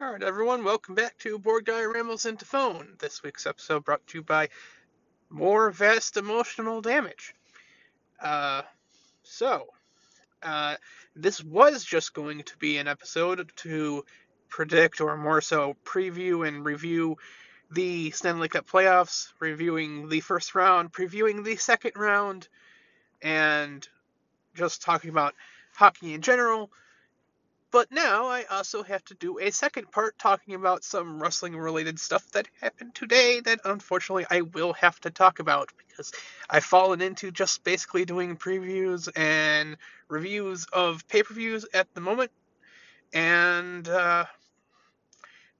All right, everyone, welcome back to Borg Rambles into Phone. This week's episode brought to you by More Vast Emotional Damage. Uh, so, uh, this was just going to be an episode to predict, or more so, preview and review the Stanley Cup playoffs, reviewing the first round, previewing the second round, and just talking about hockey in general but now I also have to do a second part talking about some wrestling related stuff that happened today that unfortunately I will have to talk about because I've fallen into just basically doing previews and reviews of pay per views at the moment. And uh,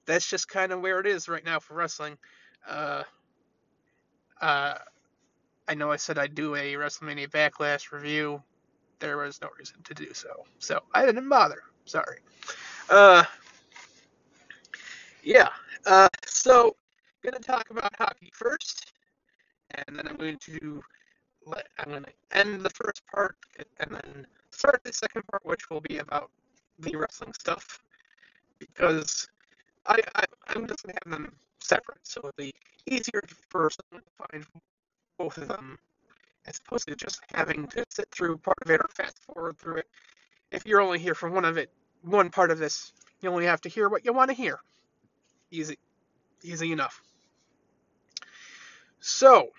that's just kind of where it is right now for wrestling. Uh, uh, I know I said I'd do a WrestleMania Backlash review. There was no reason to do so. So I didn't bother. Sorry. Uh, yeah. Uh, so, gonna talk about hockey first, and then I'm going to let I'm gonna end the first part, and then start the second part, which will be about the wrestling stuff, because I, I I'm just gonna have them separate, so it'll be easier for someone to find both of them as opposed to just having to sit through part of it or fast forward through it. If you're only here for one of it, one part of this. You only have to hear what you want to hear. Easy, easy enough. So,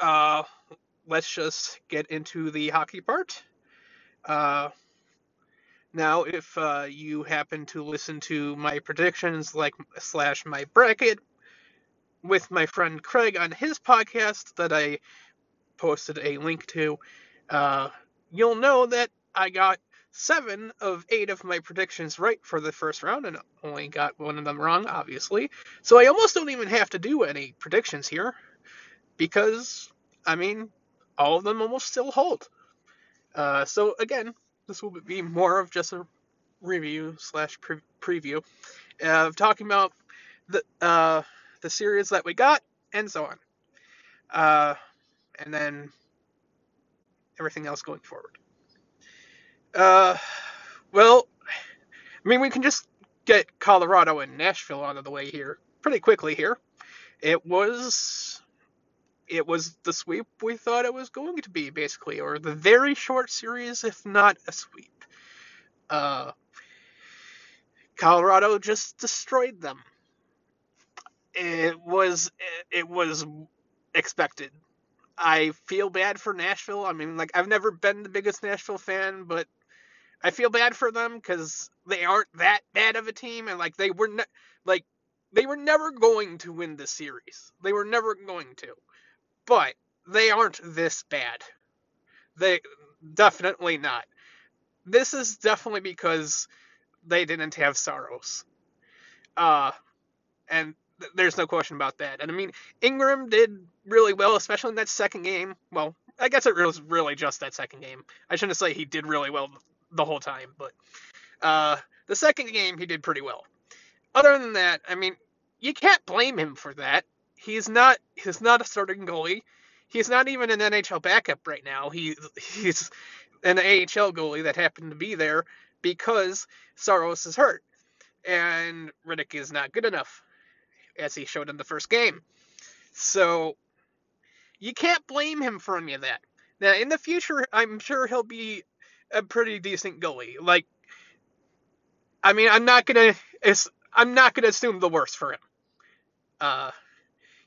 uh, let's just get into the hockey part. Uh, now, if uh, you happen to listen to my predictions, like slash my bracket, with my friend Craig on his podcast that I posted a link to, uh, you'll know that I got seven of eight of my predictions right for the first round and only got one of them wrong, obviously. So I almost don't even have to do any predictions here because, I mean, all of them almost still hold. Uh, so again, this will be more of just a review slash pre- preview of talking about the uh, the series that we got and so on, uh, and then everything else going forward. Uh, well, I mean, we can just get Colorado and Nashville out of the way here pretty quickly here. It was it was the sweep we thought it was going to be, basically, or the very short series, if not a sweep. Uh, Colorado just destroyed them. It was it was expected. I feel bad for Nashville. I mean, like I've never been the biggest Nashville fan, but I feel bad for them because they aren't that bad of a team, and like they were ne- like they were never going to win the series. They were never going to, but they aren't this bad. They definitely not. This is definitely because they didn't have Saros. Uh, and th- there's no question about that. And I mean, Ingram did really well, especially in that second game. Well, I guess it was really just that second game. I shouldn't say he did really well the whole time, but uh, the second game he did pretty well. Other than that, I mean, you can't blame him for that. He's not he's not a starting goalie. He's not even an NHL backup right now. He he's an AHL goalie that happened to be there because Saros is hurt and Rittich is not good enough, as he showed in the first game. So you can't blame him for any of that. Now in the future, I'm sure he'll be a pretty decent goalie. Like, I mean, I'm not gonna I'm not gonna assume the worst for him. Uh,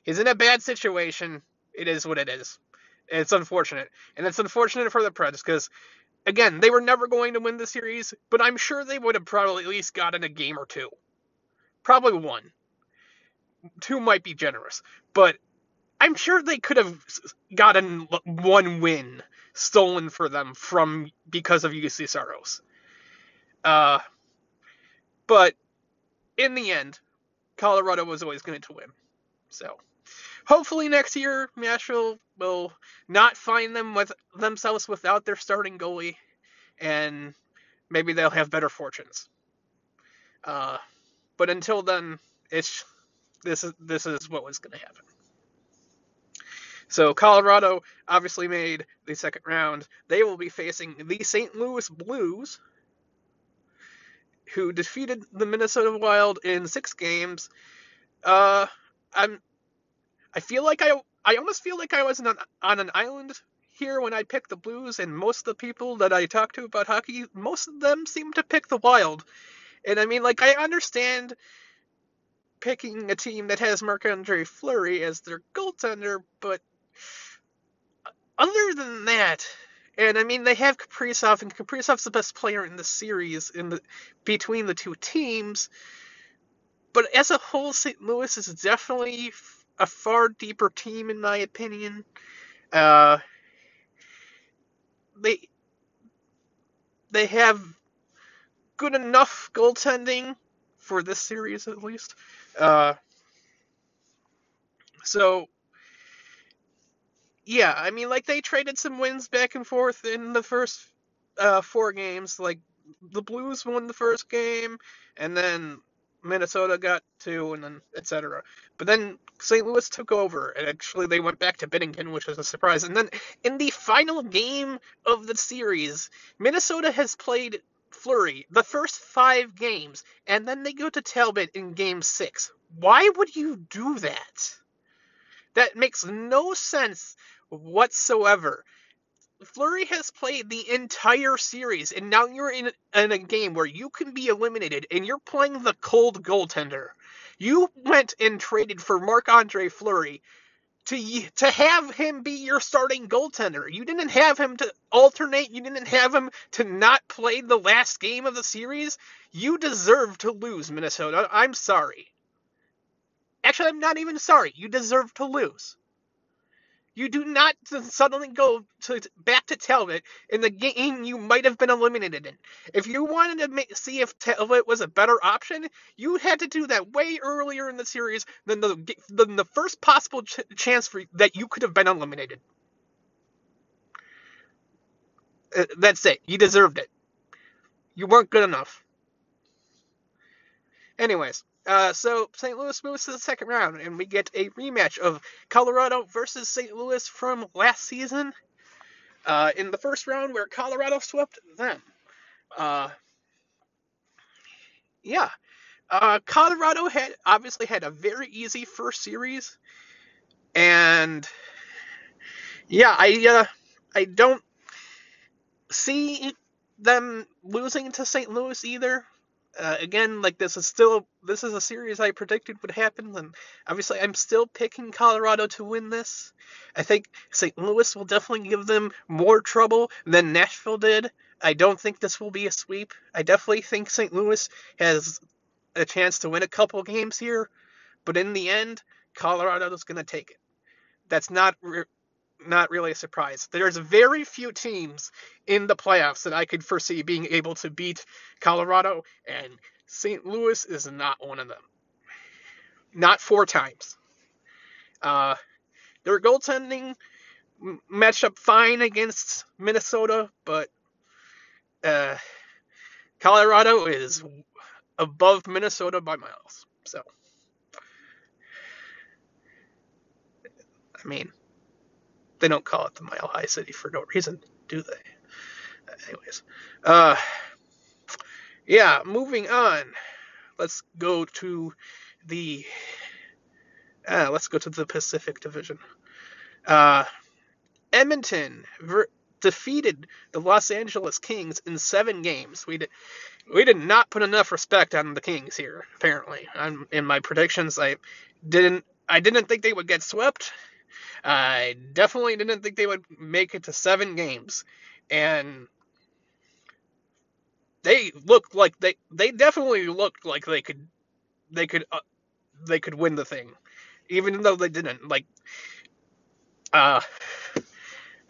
he's in a bad situation. It is what it is. It's unfortunate, and it's unfortunate for the Preds because, again, they were never going to win the series, but I'm sure they would have probably at least gotten a game or two. Probably one. Two might be generous, but I'm sure they could have gotten one win stolen for them from because of Juuse Saros. Uh, but in the end, Colorado was always going to win. So hopefully next year Nashville will not find them with themselves without their starting goalie, and maybe they'll have better fortunes. Uh, but until then, it's this is this is what was going to happen. So Colorado obviously made the second round. They will be facing the St. Louis Blues who defeated the Minnesota Wild in six games. Uh, I'm. I feel like I. I almost feel like I was on, on an island here when I picked the Blues, and most of the people that I talk to about hockey, most of them seem to pick the Wild. And I mean, like, I understand picking a team that has Marc Andre Fleury as their goaltender, but other than that, and I mean, they have Kaprizov, and Kaprizov's the best player in the series in the between the two teams. But as a whole, St. Louis is definitely a far deeper team, in my opinion. Uh, they they have good enough goaltending for this series, at least. Uh, so yeah, I mean, like they traded some wins back and forth in the first uh, four games. Like the Blues won the first game, and then Minnesota got two, and then etc. But then St. Louis took over, and actually they went back to Binnington, which was a surprise. And then in the final game of the series, Minnesota has played Fleury the first five games, and then they go to Talbot in game six. Why would you do that? That makes no sense whatsoever. Fleury has played the entire series, and now you're in, in a game where you can be eliminated, and you're playing the cold goaltender. You went and traded for Marc Andre Fleury to to have him be your starting goaltender. You didn't have him to alternate. You didn't have him to not play the last game of the series. You deserve to lose, Minnesota. I'm sorry. Actually, I'm not even sorry. You deserve to lose. You do not suddenly go to back to Talbot in the game you might have been eliminated in. If you wanted to make, see if Talbot was a better option, you had to do that way earlier in the series than the than the first possible ch- chance for that you could have been eliminated. Uh, that's it. You deserved it. You weren't good enough. Anyways, uh, so St. Louis moves to the second round, and we get a rematch of Colorado versus St. Louis from last season. Uh, in the first round, where Colorado swept them. Uh, yeah, uh, Colorado had obviously had a very easy first series, and yeah, I uh, I don't see them losing to St. Louis either uh, again, like this is still this is a series I predicted would happen, and obviously I'm still picking Colorado to win this. I think St. Louis will definitely give them more trouble than Nashville did. I don't think this will be a sweep. I definitely think St. Louis has a chance to win a couple games here, but in the end, Colorado is going to take it. That's not not really a surprise. There's very few teams in the playoffs that I could foresee being able to beat Colorado, and St. Louis is not one of them. Not four times. Uh, their goaltending matched up fine against Minnesota, but uh, Colorado is above Minnesota by miles. So, I mean, they don't call it the Mile High City for no reason, do they? Anyways, uh, yeah, moving on. Let's go to the uh, let's go to the Pacific Division. Uh, Edmonton ver- defeated the Los Angeles Kings in seven games. We did we did not put enough respect on the Kings here. Apparently, I'm, in my predictions, I didn't I didn't think they would get swept. I definitely didn't think they would make it to seven games, and they looked like they they definitely looked like they could they could uh, they could win the thing, even though they didn't. Like, uh,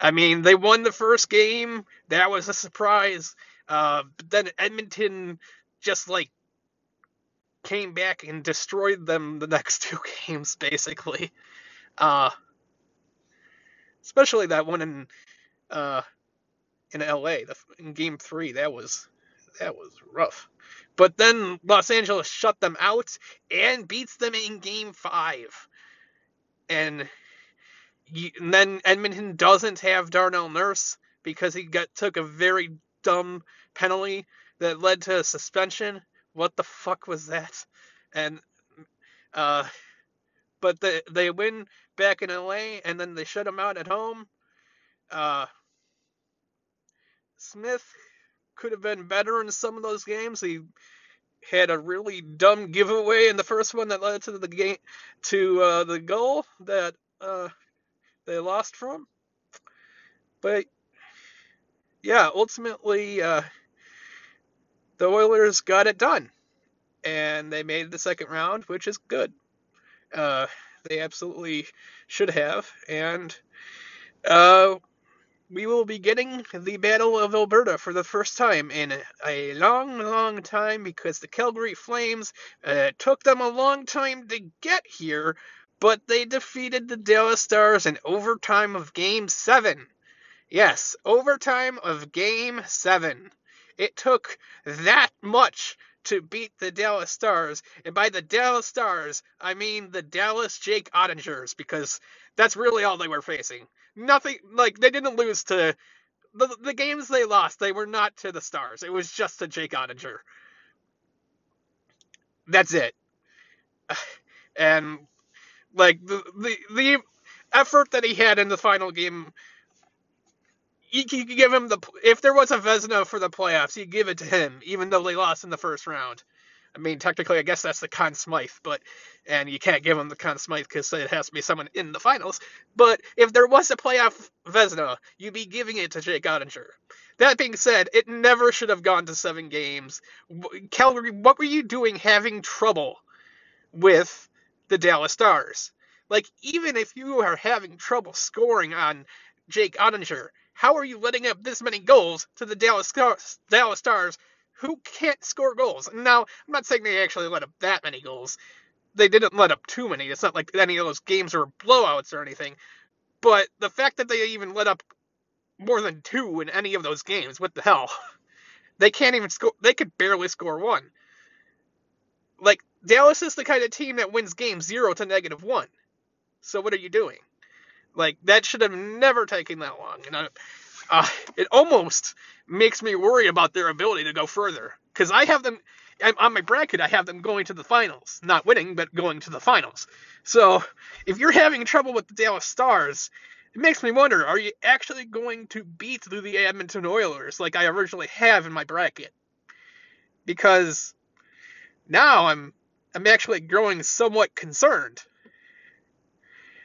I mean, they won the first game. That was a surprise. Uh, but then Edmonton just like came back and destroyed them the next two games, basically. Uh, especially that one in uh, in LA, the, in Game Three. That was that was rough. But then Los Angeles shut them out and beats them in Game Five, and, and then Edmonton doesn't have Darnell Nurse because he got took a very dumb penalty that led to a suspension. what the fuck was that? And uh, but they they win back in LA, and then they shut him out at home. Uh, Smith could have been better in some of those games. He had a really dumb giveaway in the first one that led to the game to uh, the goal that uh, they lost from. But yeah, ultimately uh, the Oilers got it done, and they made the second round, which is good. They absolutely should have, and uh, we will be getting the Battle of Alberta for the first time in a long, long time because the Calgary Flames uh, took them a long time to get here, but they defeated the Dallas Stars in overtime of Game 7. Yes, overtime of Game 7. It took that much to beat the Dallas Stars. And by the Dallas Stars, I mean the Dallas Jake Oettingers, because that's really all they were facing. Nothing, like, they didn't lose to. The, the games they lost, they were not to the Stars. It was just to Jake Oettinger. That's it. And, like, the, the, the effort that he had in the final game you could give him the if there was a Vezina for the playoffs, you give it to him, even though they lost in the first round. I mean, technically, I guess that's the Conn Smythe, but and you can't give him the Conn Smythe because it has to be someone in the finals. But if there was a playoff Vezina, you'd be giving it to Jake Oettinger. That being said, it never should have gone to seven games. Calgary, what were you doing having trouble with the Dallas Stars? Like, even if you are having trouble scoring on Jake Oettinger, how are you letting up this many goals to the Dallas Stars, Dallas Stars who can't score goals? Now, I'm not saying they actually let up that many goals. They didn't let up too many. It's not like any of those games were blowouts or anything. But the fact that they even let up more than two in any of those games, what the hell? They can't even score. They could barely score one. Like, Dallas is the kind of team that wins games zero to negative one. So what are you doing? Like that should have never taken that long. And I, uh, it almost makes me worry about their ability to go further because I have them on my bracket. I have them going to the finals, not winning, but going to the finals. So if you're having trouble with the Dallas Stars, it makes me wonder: Are you actually going to beat through the Edmonton Oilers like I originally have in my bracket? Because now I'm I'm actually growing somewhat concerned.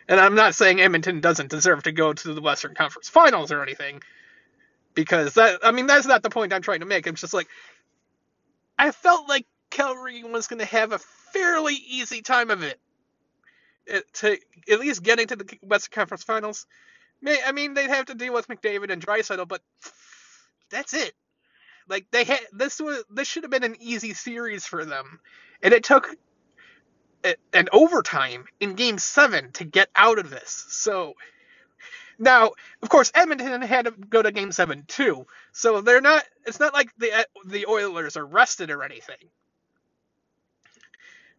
And I'm not saying Edmonton doesn't deserve to go to the Western Conference Finals or anything, because that I mean that's not the point I'm trying to make. I'm just like I felt like Calgary was going to have a fairly easy time of it, it to at least getting to the Western Conference Finals. I mean they'd have to deal with McDavid and Draisaitl, but that's it. Like they had this was this should have been an easy series for them, and it took an overtime in game seven to get out of this. So now, of course, Edmonton had to go to game seven too. So they're not, it's not like the, the Oilers are rested or anything.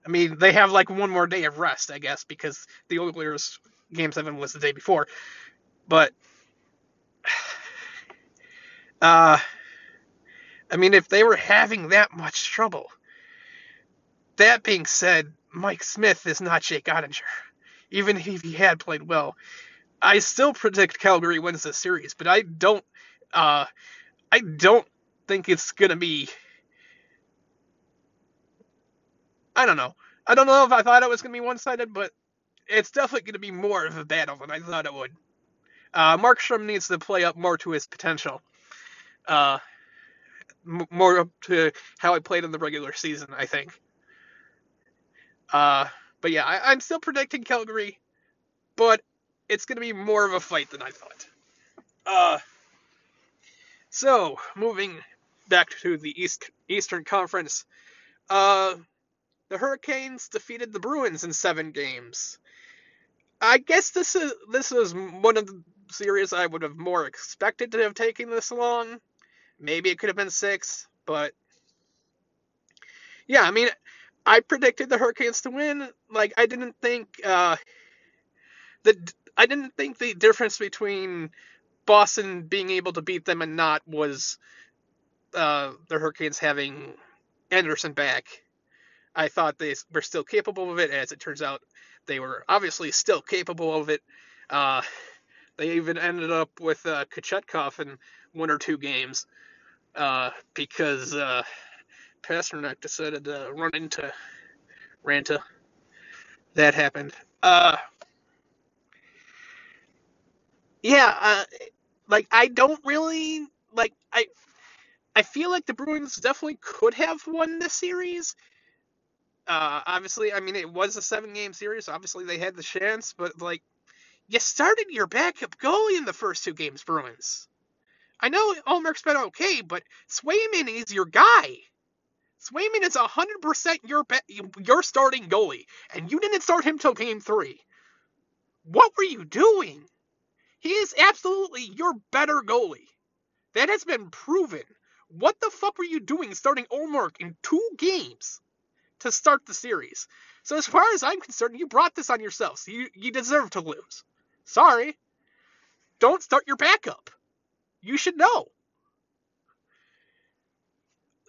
I mean, they have like one more day of rest, I guess, because the Oilers game seven was the day before. But, uh, I mean, if they were having that much trouble, that being said, Mike Smith is not Jake Oettinger, even if he had played well. I still predict Calgary wins this series, but I don't. Uh, I don't think it's gonna be. I don't know. I don't know if I thought it was gonna be one-sided, but it's definitely gonna be more of a battle than I thought it would. Uh, Markstrom needs to play up more to his potential. Uh, m- more up to how I played in the regular season, I think. Uh, but yeah, I, am still predicting Calgary, but it's going to be more of a fight than I thought. Uh, so moving back to the East Eastern Conference, uh, the Hurricanes defeated the Bruins in seven games. I guess this is this is one of the series I would have more expected to have taken this long. Maybe it could have been six, but yeah, I mean, I predicted the Hurricanes to win. Like I didn't think uh, the I didn't think the difference between Boston being able to beat them and not was uh, the Hurricanes having Andersen back, I thought they were still capable of it. As it turns out, they were obviously still capable of it. Uh, they even ended up with uh, Kochetkov in one or two games uh, because Pastrnak decided to run into Raanta. That happened. Uh, yeah, uh, like I don't really like I. I feel like the Bruins definitely could have won this series. Uh, obviously, I mean it was a seven-game series. Obviously, they had the chance, but like you started your backup goalie in the first two games, Bruins. I know Ullmark's been okay, but Swayman is your guy. Swayman is 100% your your starting goalie, and you didn't start him till game three. What were you doing? He is absolutely your better goalie. That has been proven. What the fuck were you doing starting Ullmark in two games to start the series? So as far as I'm concerned, you brought this on yourself. So you, you deserve to lose. Sorry. Don't start your backup. You should know.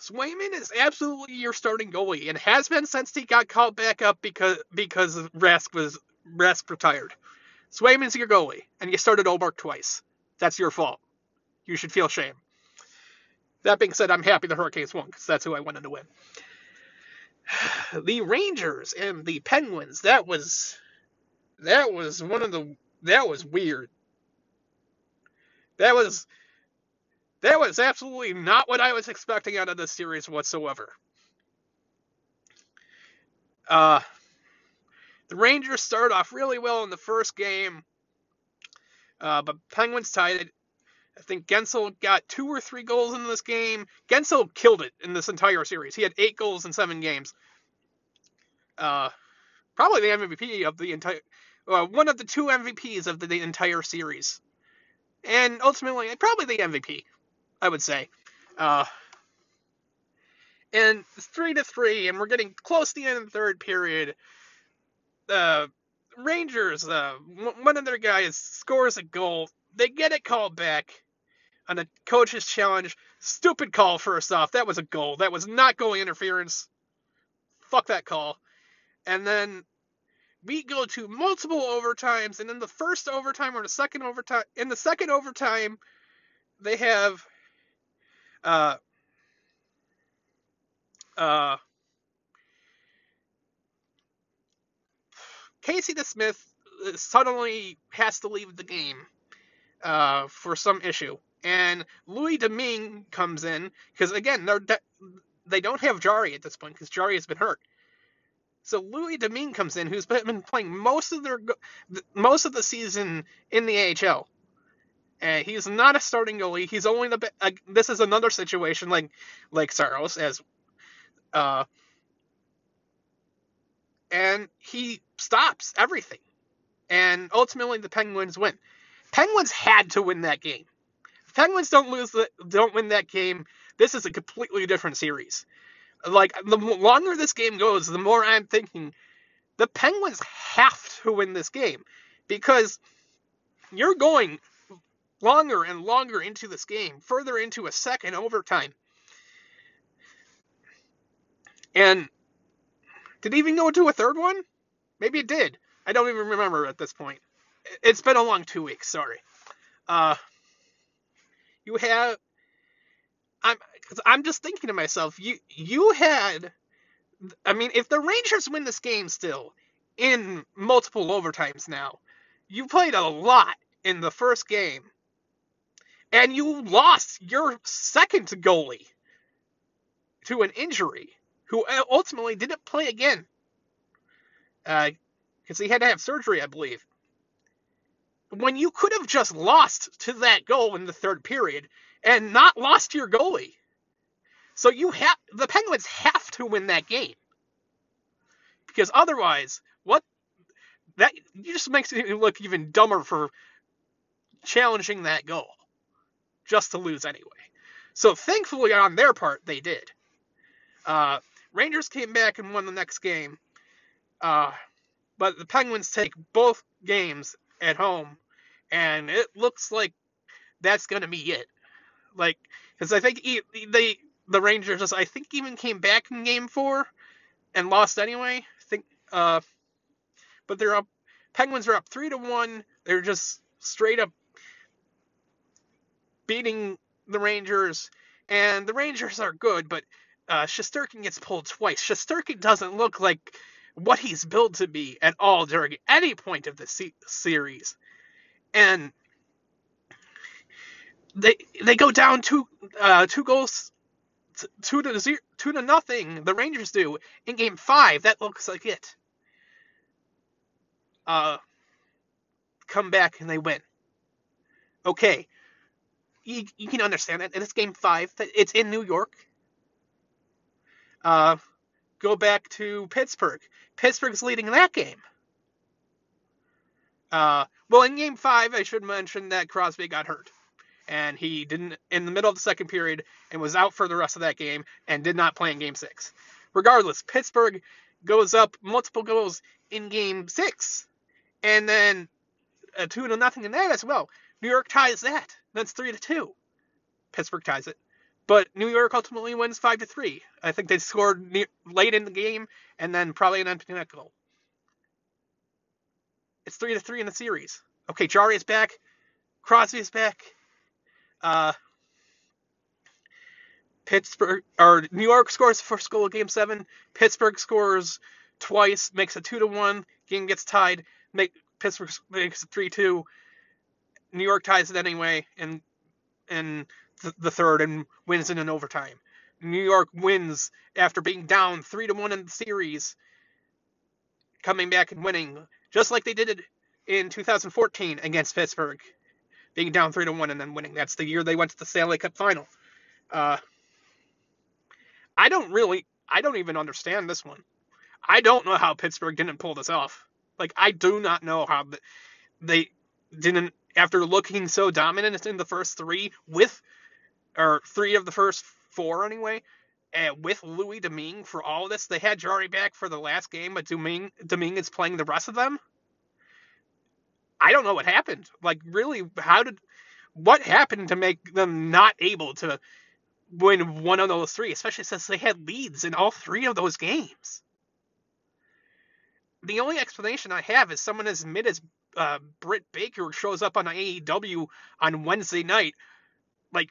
Swayman is absolutely your starting goalie and has been since he got called back up because because Rask was Rask retired. Swayman's your goalie, and you started Ullmark twice. That's your fault. You should feel shame. That being said, I'm happy the Hurricanes won because that's who I wanted to win. The Rangers and the Penguins. That was that was one of the that was weird. That was that was absolutely not what I was expecting out of this series whatsoever. Uh, the Rangers started off really well in the first game, uh, but Penguins tied it. I think Guentzel got two or three goals in this game. Guentzel killed it in this entire series. He had eight goals in seven games. Uh, probably the MVP of the entire uh, one of the two MVPs of the, the, entire series, and ultimately probably the MVP, I would say. Uh, and three to three, and we're getting close to the end of the third period. The Rangers, uh, one of their guys scores a goal. They get it called back on a coach's challenge. Stupid call, first off. That was a goal. That was not goalie interference. Fuck that call. And then we go to multiple overtimes, and in the first overtime or the second overtime, in the second overtime, they have uh, uh, Casey DeSmith suddenly has to leave the game uh, for some issue, and Louis Domingue comes in because again they're they don't have Jarry at this point because Jarry has been hurt. So Louis Domingue comes in, who's been playing most of their most of the season in the AHL. And he's not a starting goalie. He's only the. Uh, this is another situation like like Saros as, uh, and he stops everything, and ultimately the Penguins win. Penguins had to win that game. If Penguins don't lose the, don't win that game. This is a completely different series like the longer this game goes, the more I'm thinking the Penguins have to win this game because you're going longer and longer into this game, further into a second overtime. And did it even go into a third one? Maybe it did. I don't even remember at this point. It's been a long two weeks. Sorry. Uh, you have I'm I'm just thinking to myself, you you had I mean, if the Rangers win this game still in multiple overtimes now, you played a lot in the first game. And you lost your second goalie to an injury, who ultimately didn't play again. Because uh, he had to have surgery, I believe. When you could have just lost to that goal in the third period and not lost your goalie. So you have the Penguins have to win that game. Because otherwise, what that just makes it look even dumber for challenging that goal just to lose anyway. So thankfully on their part they did. Uh, Rangers came back and won the next game. Uh, but the Penguins take both games at home, and it looks like that's going to be it. Like, because I think he, they the Rangers, just I think, even came back in Game Four and lost anyway. I think, uh, but they're up. Penguins are up three to one. They're just straight up beating the Rangers, and the Rangers are good, but uh, gets pulled twice. Shesterkin doesn't look like what he's built to be at all during any point of the se- series, and they they go down two uh, two goals two to zero, two to nothing. The Rangers do in Game Five. That looks like it. Uh, come back and they win. Okay, you, you can understand that. It's Game Five. It's in New York. Uh, go back to Pittsburgh. Pittsburgh's leading that game. Uh, well, in Game Five, I should mention that Crosby got hurt and he didn't in the middle of the second period and was out for the rest of that game and did not play in game six. Regardless, Pittsburgh goes up multiple goals in game six. And then a two to nothing in that as well. New York ties that. That's three to two. Pittsburgh ties it. But New York ultimately wins five to three. I think they scored near, late in the game and then probably an empty net goal. It's three to three in the series. Okay, Jarry is back. Crosby is back. Uh, Pittsburgh or New York scores the first goal of Game Seven. Pittsburgh scores twice, makes it two to one. Game gets tied. Make Pittsburgh makes it three two. New York ties it anyway, and in the third and wins in an overtime. New York wins after being down three to one in the series, coming back and winning just like they did it in 2014 against Pittsburgh being down three to one and then winning. That's the year they went to the Stanley Cup final. Uh, I don't really, I don't even understand this one. I don't know how Pittsburgh didn't pull this off. Like I do not know how they didn't after looking so dominant in the first three with or three of the first four anyway. And with Louis Domingue for all this, they had Jarry back for the last game, but Domingue, Domingue is playing the rest of them. I don't know what happened. Like, really, how did what happened to make them not able to win one of those three, especially since they had leads in all three of those games? The only explanation I have is someone as mid as uh, Britt Baker shows up on AEW on Wednesday night. Like,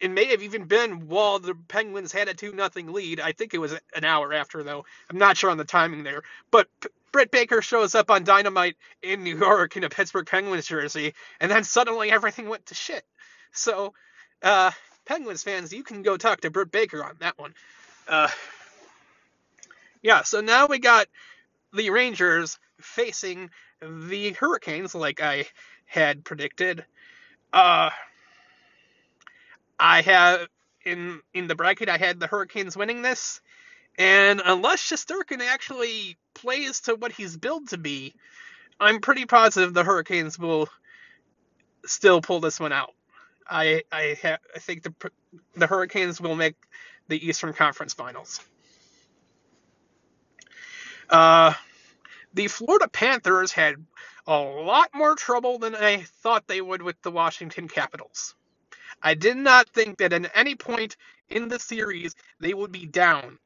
it may have even been while the Penguins had a 2 nothing lead. I think it was an hour after, though. I'm not sure on the timing there. But Britt Baker shows up on Dynamite in New York in a Pittsburgh Penguins jersey, and then suddenly everything went to shit. So, uh, Penguins fans, you can go talk to Britt Baker on that one. Uh, yeah, so now we got the Rangers facing the Hurricanes, like I had predicted. Uh, I have in in the bracket I had the Hurricanes winning this. And unless Shesterkin actually plays to what he's billed to be, I'm pretty positive the Hurricanes will still pull this one out. I I, ha- I think the the Hurricanes will make the Eastern Conference Finals. Uh, the Florida Panthers had a lot more trouble than I thought they would with the Washington Capitals. I did not think that at any point in the series they would be down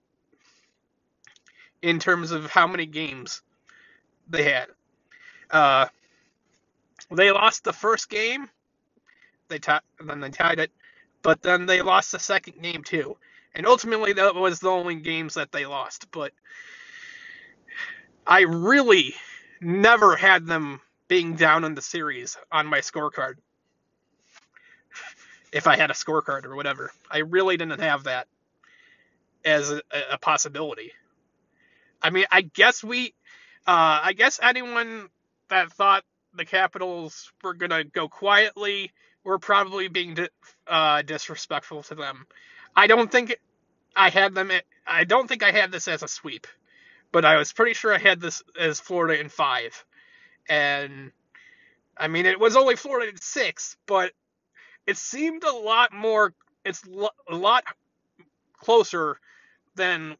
in terms of how many games they had. Uh, they lost the first game, they t- then they tied it, but then they lost the second game too, and ultimately that was the only games that they lost. But I really never had them being down in the series on my scorecard. If I had a scorecard or whatever, I really didn't have that as a, a possibility. I mean, I guess we, uh, I guess anyone that thought the Capitals were gonna go quietly were probably being di- uh, disrespectful to them. I don't think I had them. I don't think I had this as a sweep, but I was pretty sure I had this as Florida in five, and I mean it was only Florida in six, but it seemed a lot more. It's a lot closer than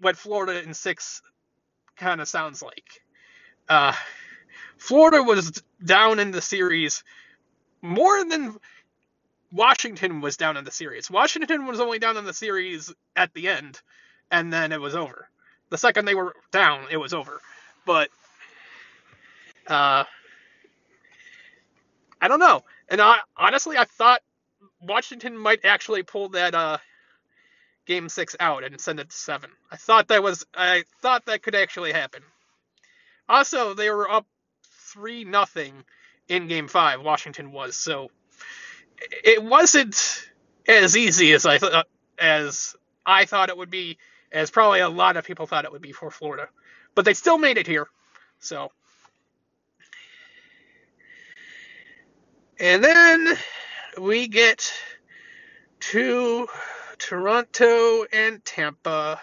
what Florida in six kind of sounds like. Uh, Florida was down in the series more than Washington was down in the series. Washington was only down in the series at the end, and then it was over. The second they were down, it was over. But uh, I don't know. And I, honestly, I thought Washington might actually pull that uh, game six out and send it to seven. I thought that was I thought that could actually happen. Also, they were up three nothing in game five. Washington was so it wasn't as easy as I thought as I thought it would be, as probably a lot of people thought it would be for Florida, but they still made it here. So. And then we get to Toronto and Tampa.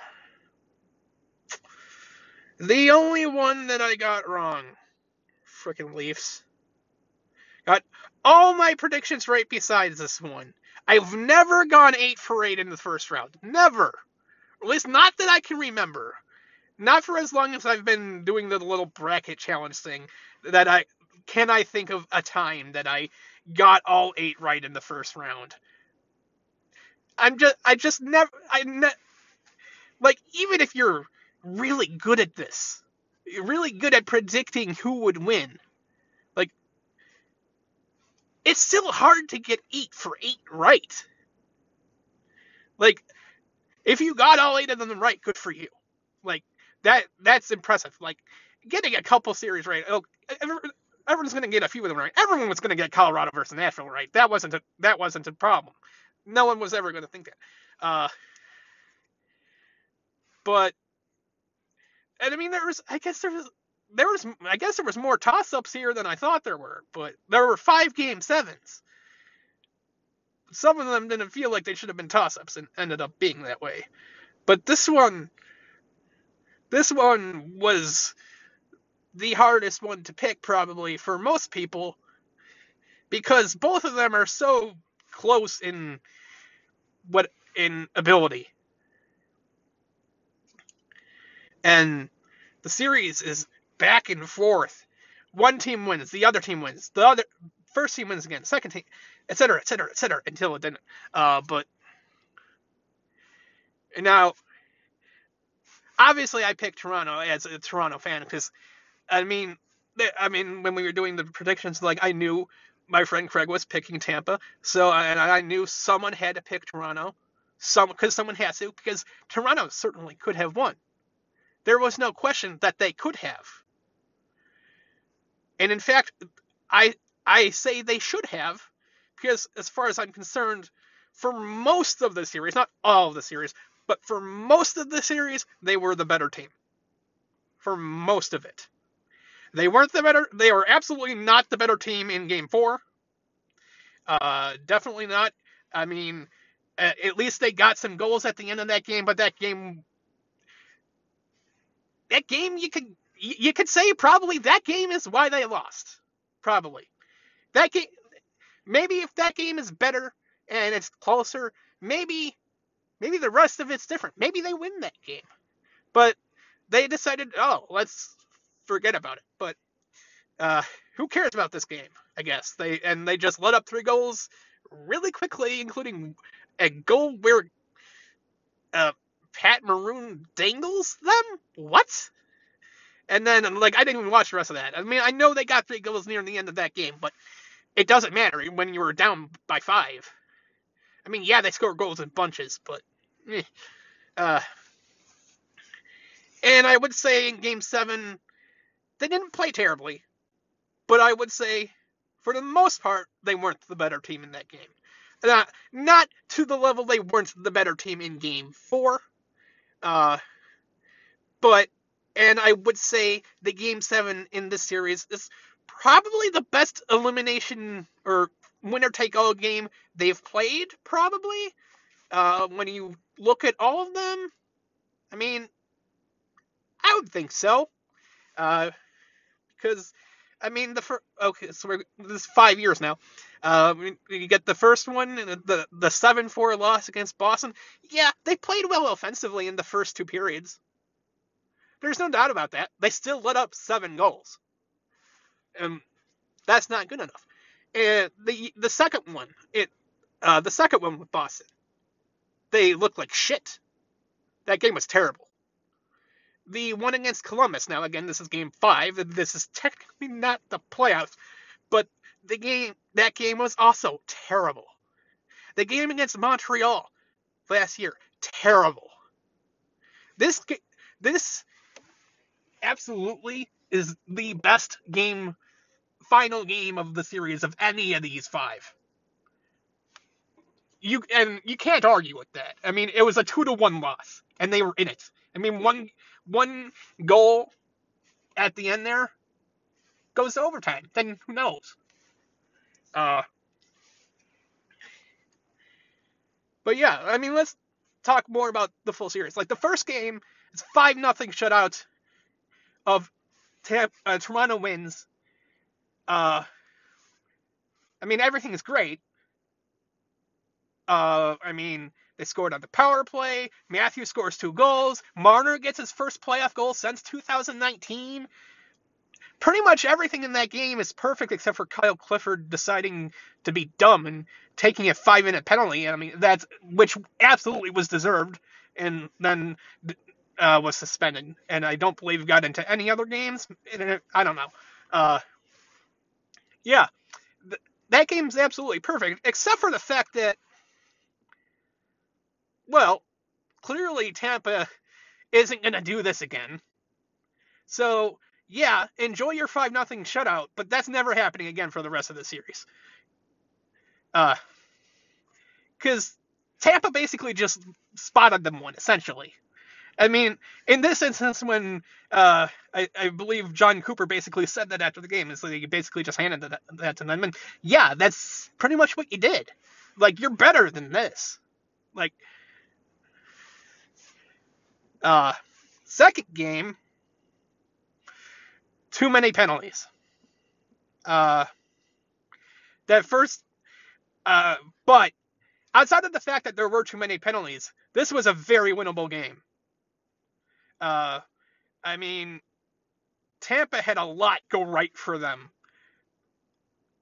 The only one that I got wrong. Freaking Leafs. Got all my predictions right besides this one. I've never gone 8 for 8 in the first round. Never. At least not that I can remember. Not for as long as I've been doing the little bracket challenge thing. That I can I think of a time that I got all 8 right in the first round. I'm just I just never I ne- like even if you're really good at this, you're really good at predicting who would win. Like it's still hard to get 8 for 8 right. Like if you got all 8 of them right, good for you. Like that that's impressive. Like getting a couple series right. Oh, everyone's going to get a few of them right. Everyone was going to get Colorado versus Nashville right. That wasn't a, that wasn't a problem. No one was ever going to think that. Uh, but, and I mean, there was, I guess there was, there was, I guess there was more toss-ups here than I thought there were. But there were five game sevens. Some of them didn't feel like they should have been toss-ups and ended up being that way. But this one, this one was the hardest one to pick probably for most people because both of them are so close in what in ability. And the series is back and forth. One team wins, the other team wins, the other first team wins again, second team, etc., etc., etc., until it didn't. Uh, but now, obviously, I picked Toronto as a Toronto fan because, I mean, I mean, when we were doing the predictions, like I knew my friend Craig was picking Tampa, so and I knew someone had to pick Toronto, some because someone has to because Toronto certainly could have won. There was no question that they could have, and in fact, I I say they should have because as far as I'm concerned, for most of the series, not all of the series, but for most of the series, they were the better team. For most of it. They weren't the better. They were absolutely not the better team in Game Four. Uh, definitely not. I mean, at least they got some goals at the end of that game, but that game, that game, you could you could say probably that game is why they lost. Probably that game. Maybe if that game is better and it's closer, maybe maybe the rest of it's different. Maybe they win that game, but they decided, oh, let's forget about it. But uh, who cares about this game? I guess they and they just let up three goals really quickly, including a goal where uh, Pat Maroon dangles them. What? And then like I didn't even watch the rest of that. I mean, I know they got three goals near the end of that game, but it doesn't matter when you were down by five. I mean, yeah, they score goals in bunches, but eh. uh, and I would say in Game Seven they didn't play terribly, but I would say, for the most part, they weren't the better team in that game. Not, not to the level they weren't the better team in Game 4, uh, but, and I would say the Game 7 in this series is probably the best elimination or winner take all game they've played, probably. Uh, when you look at all of them, I mean, I would think so. Uh, because I mean the first okay, so we're, this is five years now. Uh, you get the first one, the the seven four loss against Boston. Yeah, they played well offensively in the first two periods. There's no doubt about that. They still let up seven goals. Um, that's not good enough. And the the second one, it Uh, the second one with Boston, they looked like shit. That game was terrible. The one against Columbus, now again, this is game five. This is technically not the playoffs, but the game that game was also terrible. The game against Montreal last year, terrible. This this absolutely is the best game, final game of the series of any of these five. You and you can't argue with that. I mean, it was a two to one loss, and they were in it. I mean, one one goal at the end there goes to overtime. Then who knows? Uh, but yeah, I mean, let's talk more about the full series. Like the first game, it's five nothing shutout of uh, Toronto wins. Uh, I mean, everything is great. Uh, I mean, they scored on the power play. Matthews scores two goals. Marner gets his first playoff goal since 2019. Pretty much everything in that game is perfect except for Kyle Clifford deciding to be dumb and taking a five minute penalty. I mean, that's which absolutely was deserved, and then uh, was suspended. And I don't believe got into any other games. I don't know. Uh, yeah, th- that game's absolutely perfect, except for the fact that well, clearly Tampa isn't going to do this again. So, yeah, enjoy your 5 nothing shutout, but that's never happening again for the rest of the series. Uh, because Tampa basically just spotted them one, essentially. I mean, in this instance, when uh, I, I, believe Jon Cooper basically said that after the game, is like he basically just handed that, that to them. And yeah, that's pretty much what you did. Like, you're better than this. Like, uh, second game, too many penalties. Uh, that first, uh, but outside of the fact that there were too many penalties, this was a very winnable game. Uh, I mean, Tampa had a lot go right for them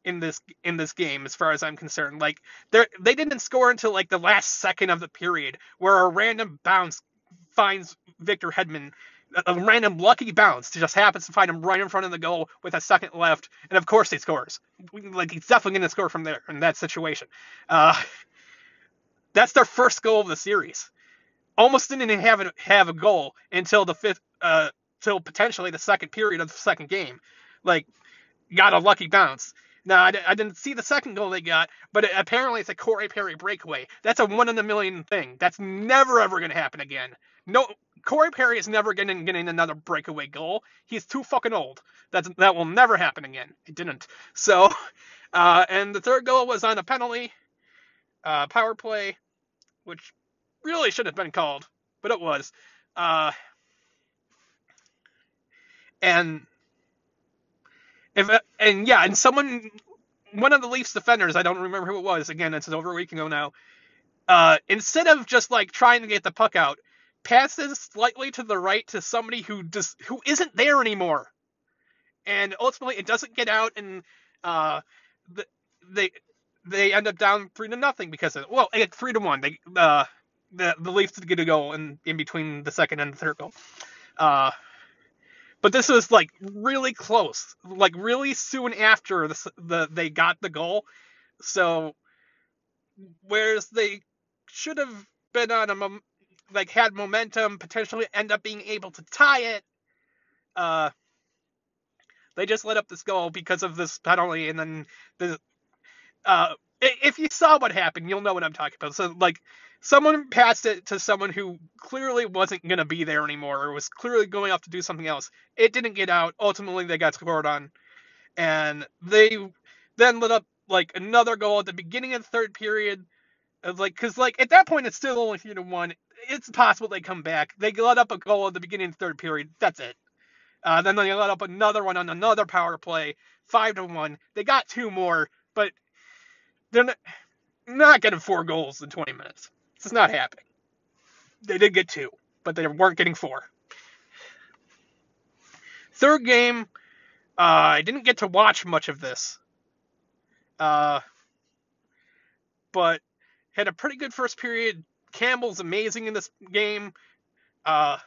in this in this game, as far as I'm concerned. Like they they didn't score until like the last second of the period, where a random bounce finds Victor Hedman. A random lucky bounce just happens to find him right in front of the goal with a second left, and of course he scores. Like he's definitely going to score from there in that situation. Uh, that's their first goal of the series. Almost didn't have a, have a goal until the fifth, uh, till potentially the second period of the second game. Like, got a lucky bounce. Now, I, I didn't see the second goal they got, but it, apparently it's a Corey Perry breakaway. That's a one in a million thing. That's never ever going to happen again. No, Corey Perry is never getting getting another breakaway goal. He's too fucking old. That's that will never happen again. It didn't. So, uh, and the third goal was on a penalty, uh, power play, which really should have been called, but it was. Uh, and if and yeah, and someone, one of the Leafs defenders, I don't remember who it was. Again, it's over a week ago now. Uh, instead of just like trying to get the puck out, passes slightly to the right to somebody who just who isn't there anymore, and ultimately it doesn't get out, and uh, the, they they end up down three to nothing because of well, three to one. They uh, the the Leafs get a goal in in between the second and the third goal. Uh, but this was like really close, like really soon after the, the they got the goal. So whereas they should have been on a like had momentum, potentially end up being able to tie it. Uh, they just let up this goal because of this penalty, and then the uh, if you saw what happened, you'll know what I'm talking about. So like someone passed it to someone who clearly wasn't gonna be there anymore, or was clearly going off to do something else. It didn't get out. Ultimately, they got scored on, and they then lit up like another goal at the beginning of the third period. Like, cause like at that point it's still only three to one it's possible they come back. They let up a goal at the beginning of the third period. That's it. Uh, then they let up another one on another power play, five to one. They got two more, but they're not, not getting four goals in 20 minutes. It's not happening. They did get two, but they weren't getting four. Third game, uh, I didn't get to watch much of this. Uh, but had a pretty good first period. Campbell's amazing in this game. Uh,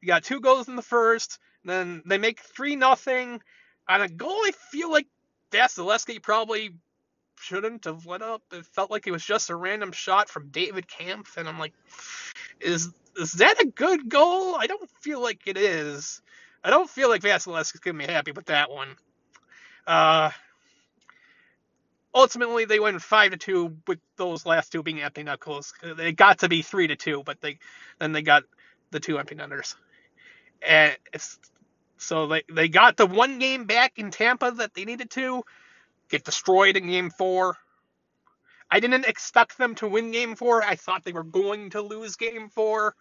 you got two goals in the first. Then they make three nothing on a goal. I feel like Vasilevskiy probably shouldn't have let up. It felt like it was just a random shot from David Kämpf, and I'm like, is is that a good goal? I don't feel like it is. I don't feel like Vasilevskiy's gonna be happy with that one. Uh, ultimately, they win five to two with those last two being empty goals. They got to be three to two, but they then they got the two empty netters and so they they got the one game back in Tampa that they needed to get destroyed in Game Four. I didn't expect them to win Game Four. I thought they were going to lose Game Four.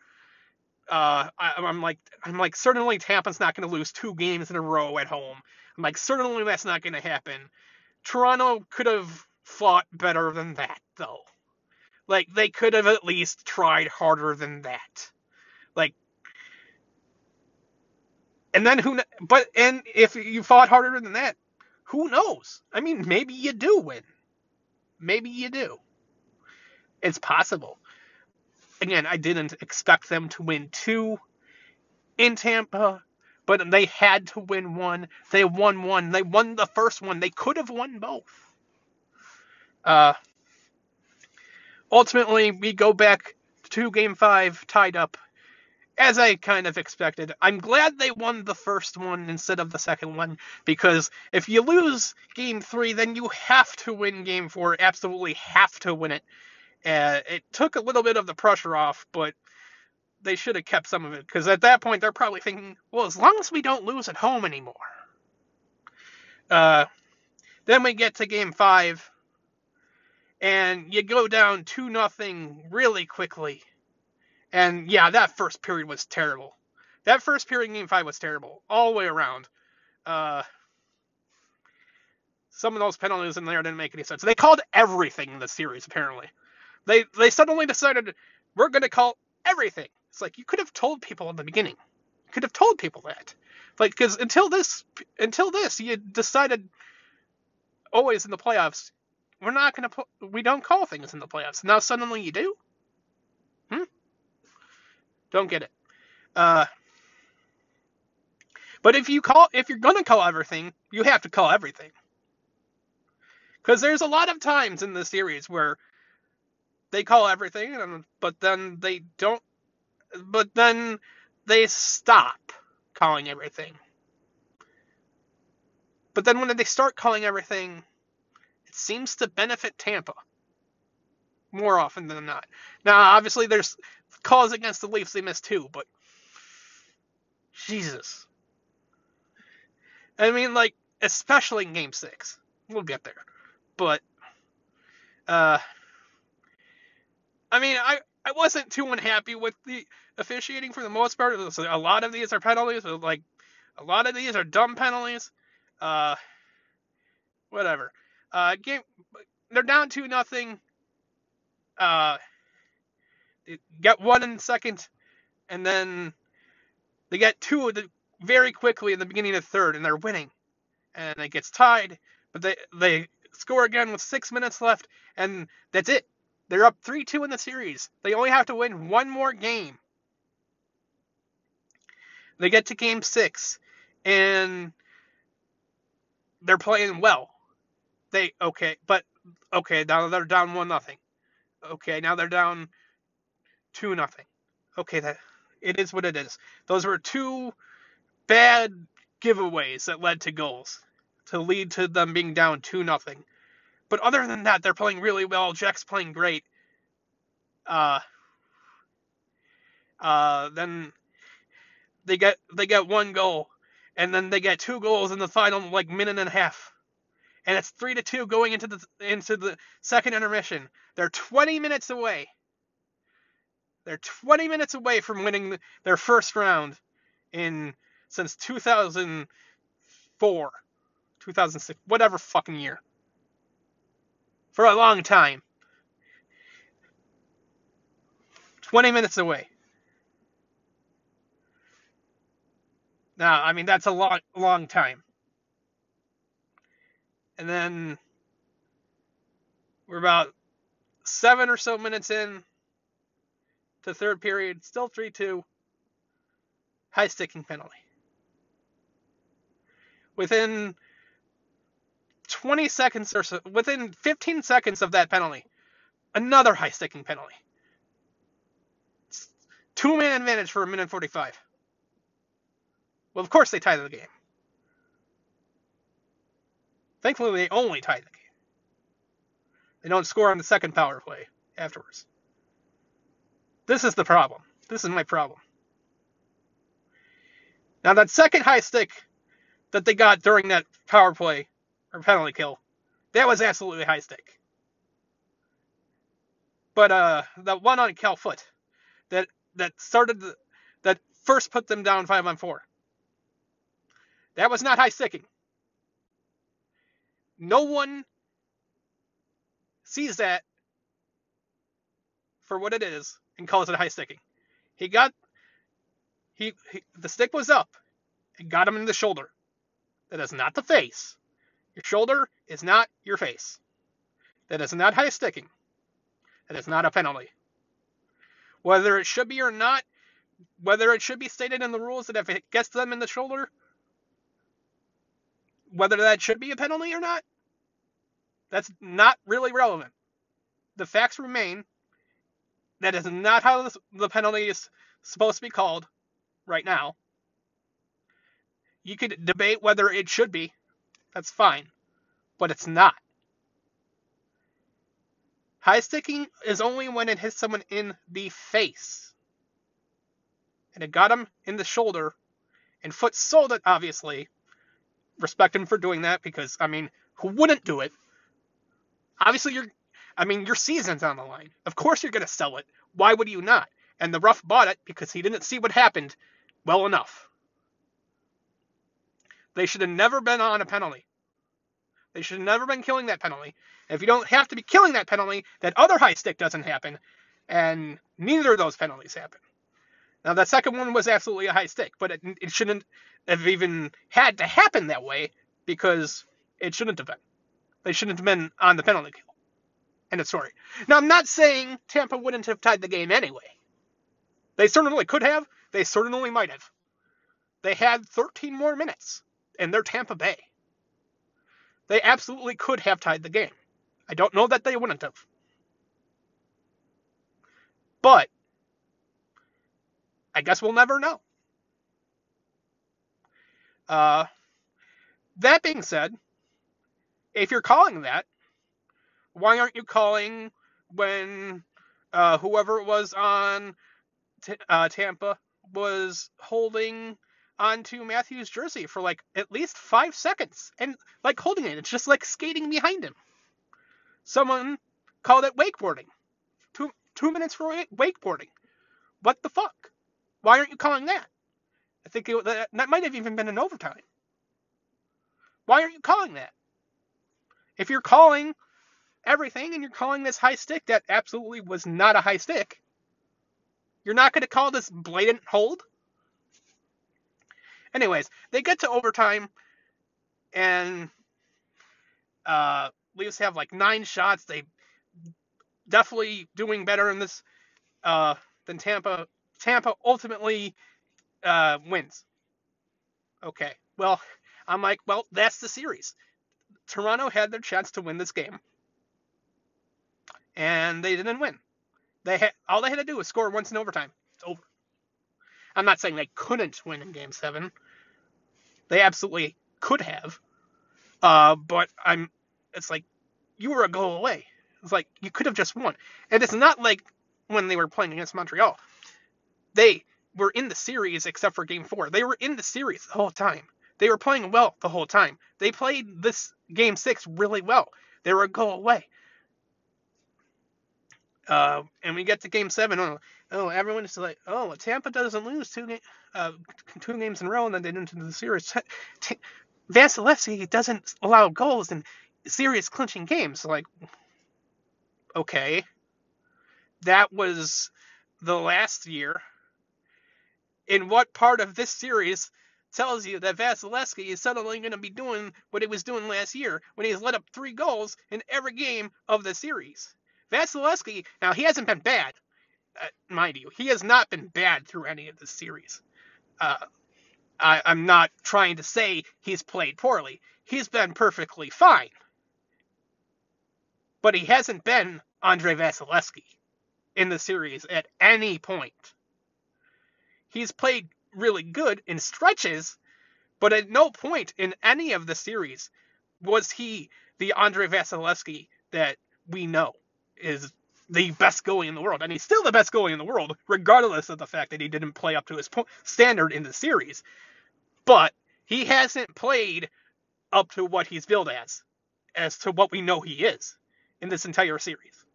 Uh, I, am like, I'm like, certainly Tampa's not going to lose two games in a row at home. I'm like, certainly that's not going to happen. Toronto could have fought better than that, though. Like, they could have at least tried harder than that. Like, and then who? But and if you fought harder than that, who knows? I mean, maybe you do win. Maybe you do. It's possible. Again, I didn't expect them to win two in Tampa, but they had to win one. They won one. They won the first one. They could have won both. Uh, ultimately, we go back to game five, tied up as I kind of expected. I'm glad they won the first one instead of the second one because if you lose game three, then you have to win game four. Absolutely have to win it. Uh, it took a little bit of the pressure off, but they should have kept some of it because at that point they're probably thinking, well, as long as we don't lose at home anymore. Uh, then we get to game five, and you go down two nothing really quickly and yeah, that first period was terrible. That first period in Game Five was terrible all the way around. Uh, some of those penalties in there didn't make any sense. They called everything in the series apparently. They they suddenly decided we're going to call everything. It's like you could have told people in the beginning. You could have told people that. Like because until this until this you decided always in the playoffs we're not going to we don't call things in the playoffs. Now suddenly you do. Don't get it. Uh, but if you call, if you're gonna call everything, you have to call everything. Because there's a lot of times in the series where they call everything, and, but then they don't. But then they stop calling everything. But then when they start calling everything, it seems to benefit Tampa more often than not. Now, obviously, there's calls against the Leafs they missed two, but Jesus. I mean, like, especially in Game Six. We'll get there, but uh, I mean, I I wasn't too unhappy with the officiating for the most part. A lot of these are penalties, like a lot of these are dumb penalties. Uh, whatever. Uh, game, they're down two nothing. Uh, get one in the second, and then they get two the, very quickly in the beginning of third, and they're winning. And it gets tied, but they they score again with six minutes left, and that's it. They're up 3 2 in the series. They only have to win one more game. They get to game six, and they're playing well. They okay, but okay, now they're down one nothing. Okay, now they're down two nothing. Okay, that it is what it is. Those were two bad giveaways that led to goals to lead to them being down two nothing. But other than that, they're playing really well. Jack's playing great. Uh, uh, then they get they get one goal, and then they get two goals in the final like minute and a half, and it's three to two going into the into the second intermission. They're 20 minutes away. They're 20 minutes away from winning their first round in since 2004, 2006, whatever fucking year. For a long time. 20 minutes away. Now, I mean that's a long long time. And then we're about seven or so minutes in to third period, still 3 2. High sticking penalty. Within 20 seconds or so, within 15 seconds of that penalty, another high sticking penalty. Two man advantage for a minute 45. Well, of course they tie the game. Thankfully, they only tie the game. They don't score on the second power play afterwards. This is the problem. This is my problem. Now, that second high stick that they got during that power play or penalty kill, that was absolutely high stick. But uh, the one on Cal Foote that that started the, that first put them down five on four. That was not high sticking. No one sees that for what it is and calls it high sticking. He got he, he the stick was up and got him in the shoulder. That is not the face. Your shoulder is not your face. That is not high sticking. That is not a penalty. Whether it should be or not, whether it should be stated in the rules that if it gets them in the shoulder, whether that should be a penalty or not, that's not really relevant. The facts remain. That is not how the penalty is supposed to be called right now. You could debate whether it should be. That's fine. But it's not. High sticking is only when it hits someone in the face. And it got him in the shoulder. And Foote sold it, obviously. Respect him for doing that because, I mean, who wouldn't do it? Obviously, you're. I mean, your season's on the line. Of course, you're going to sell it. Why would you not? And the ref bought it because he didn't see what happened well enough. They should have never been on a penalty. They should have never been killing that penalty. If you don't have to be killing that penalty, that other high stick doesn't happen, and neither of those penalties happen. Now, that second one was absolutely a high stick, but it, it shouldn't have even had to happen that way because it shouldn't have been. They shouldn't have been on the penalty kill. End of story. Now, I'm not saying Tampa wouldn't have tied the game anyway. They certainly could have. They certainly might have. They had 13 more minutes, and they're Tampa Bay. They absolutely could have tied the game. I don't know that they wouldn't have. But I guess we'll never know. Uh, that being said, if you're calling that, why aren't you calling when uh, whoever it was on t- uh, Tampa was holding onto Matthews' jersey for like at least five seconds and like holding it? It's just like skating behind him. Someone called it wakeboarding. Two two minutes for wakeboarding. What the fuck? Why aren't you calling that? I think it, that, that might have even been an overtime. Why aren't you calling that? If you're calling everything and you're calling this high stick that absolutely was not a high stick, you're not going to call this blatant hold? Anyways, they get to overtime and uh, Leafs have like nine shots. They definitely doing better in this uh, than Tampa. Tampa ultimately uh, wins. Okay, well, I'm like, well, that's the series. Toronto had their chance to win this game, and they didn't win. They had all they had to do was score once in overtime. It's over. I'm not saying they couldn't win in Game Seven. They absolutely could have, uh, but I'm. It's like you were a goal away. It's like you could have just won, and it's not like when they were playing against Montreal. They were in the series except for Game Four. They were in the series the whole time. They were playing well the whole time. They played this game six really well. They were a goal away. Uh, and we get to game seven. Oh, oh everyone is like, oh, Tampa doesn't lose two, ga- uh, two games in a row and then they didn't into the series. T- Vasilevskiy doesn't allow goals in serious clinching games. Like, okay, that was the last year. In what part of this series tells you that Vasilevskiy is suddenly going to be doing what he was doing last year when he's let up three goals in every game of the series. Vasilevskiy, now he hasn't been bad, uh, mind you. He has not been bad through any of this series. Uh, I, I'm not trying to say he's played poorly. He's been perfectly fine. But he hasn't been Andrei Vasilevskiy in the series at any point. He's played really good in stretches, but at no point in any of the series was he the Andrei Vasilevskiy that we know is the best goalie in the world. And he's still the best goalie in the world, regardless of the fact that he didn't play up to his standard in the series. But he hasn't played up to what he's billed as, as to what we know he is in this entire series.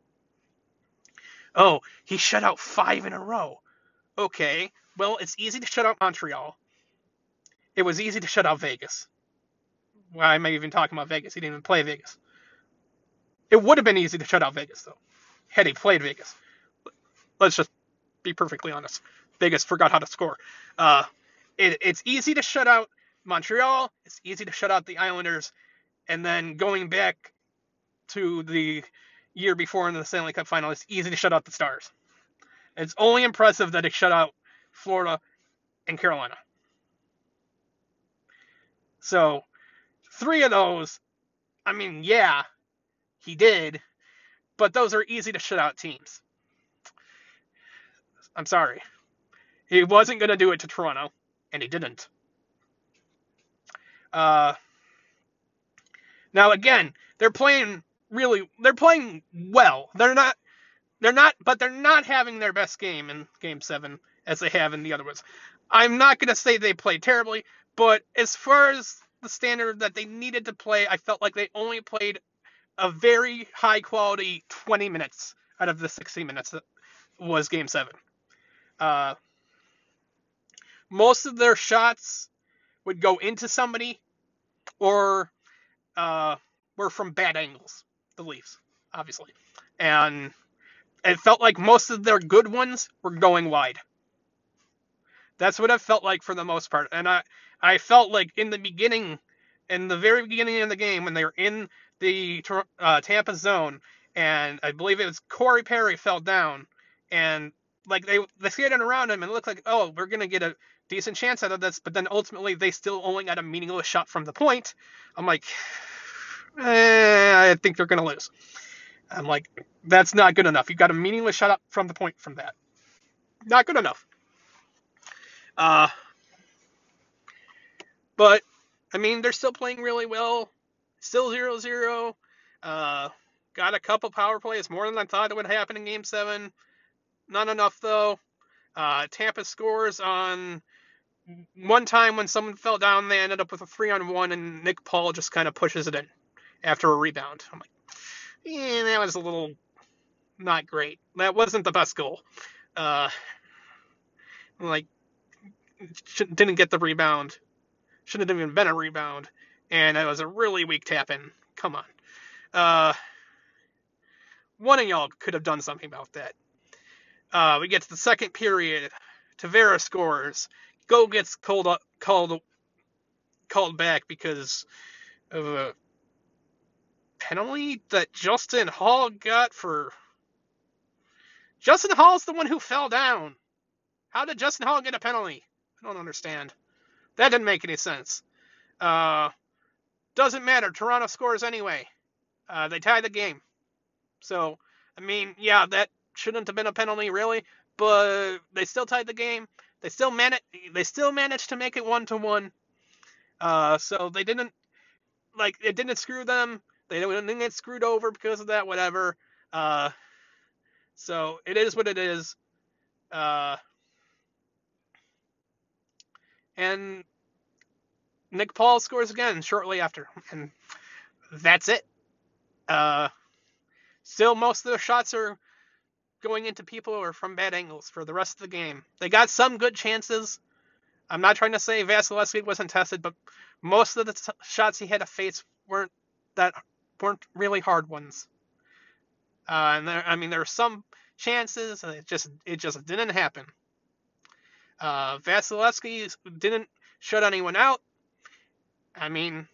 Oh, he shut out five in a row. Okay, well, it's easy to shut out Montreal. It was easy to shut out Vegas. Why am I even talking about Vegas? He didn't even play Vegas. It would have been easy to shut out Vegas, though, had he played Vegas. Let's just be perfectly honest. Vegas forgot how to score. Uh, it, it's easy to shut out Montreal. It's easy to shut out the Islanders. And then going back to the year before in the Stanley Cup final, it's easy to shut out the Stars. It's only impressive that it shut out Florida and Carolina. So, three of those, I mean, yeah, he did, but those are easy to shut out teams. I'm sorry. He wasn't going to do it to Toronto, and he didn't. Uh, now again, they're playing really they're playing well. They're not they're not but they're not having their best game in game 7 as they have in the other ones. I'm not going to say they played terribly, but as far as the standard that they needed to play, I felt like they only played a very high quality 20 minutes out of the 60 minutes that was game 7. Uh, most of their shots would go into somebody or uh, were from bad angles the Leafs, obviously. And it felt like most of their good ones were going wide. That's what it felt like for the most part. And I, I felt like in the beginning, in the very beginning of the game, when they were in the uh, Tampa zone, and I believe it was Corey Perry fell down, and like they they skated around him and it looked like oh we're gonna get a decent chance out of this, but then ultimately they still only got a meaningless shot from the point. I'm like, eh, I think they're to lose. I'm like, that's not good enough. You got a meaningless shot up from the point from that. Not good enough. Uh, but, I mean, they're still playing really well. Still 0 0. Uh, got a couple power plays, more than I thought it would happen in Game 7. Not enough, though. Uh, Tampa scores on one time when someone fell down, they ended up with a three on one, and Nick Paul just kind of pushes it in after a rebound. I'm like, yeah, that was a little not great. That wasn't the best goal. Uh, like, didn't get the rebound. Shouldn't have even been a rebound. And it was a really weak tap in. Come on. Uh, one of y'all could have done something about that. Uh, we get to the second period. Tavares scores. Go gets called up, called called back because of a penalty that Justin Holl got for. Justin Holl's the one who fell down. How did Justin Holl get a penalty? I don't understand. That didn't make any sense. Uh, doesn't matter. Toronto scores anyway. Uh, they tie the game. So, I mean, yeah, that shouldn't have been a penalty, really, but they still tied the game. They still managed. They still managed to make it one to one. Uh, so they didn't like it didn't screw them. They didn't get screwed over because of that. Whatever. Uh, so it is what it is. Uh, and Nick Paul scores again shortly after, and that's it. Uh, still, most of the shots are going into people or from bad angles for the rest of the game. They got some good chances. I'm not trying to say Vasilevskiy wasn't tested, but most of the t- shots he had to face weren't that weren't really hard ones. Uh, and there, I mean, there were some chances, and it just it just didn't happen. Uh, Vasilevskiy didn't shut anyone out. I mean,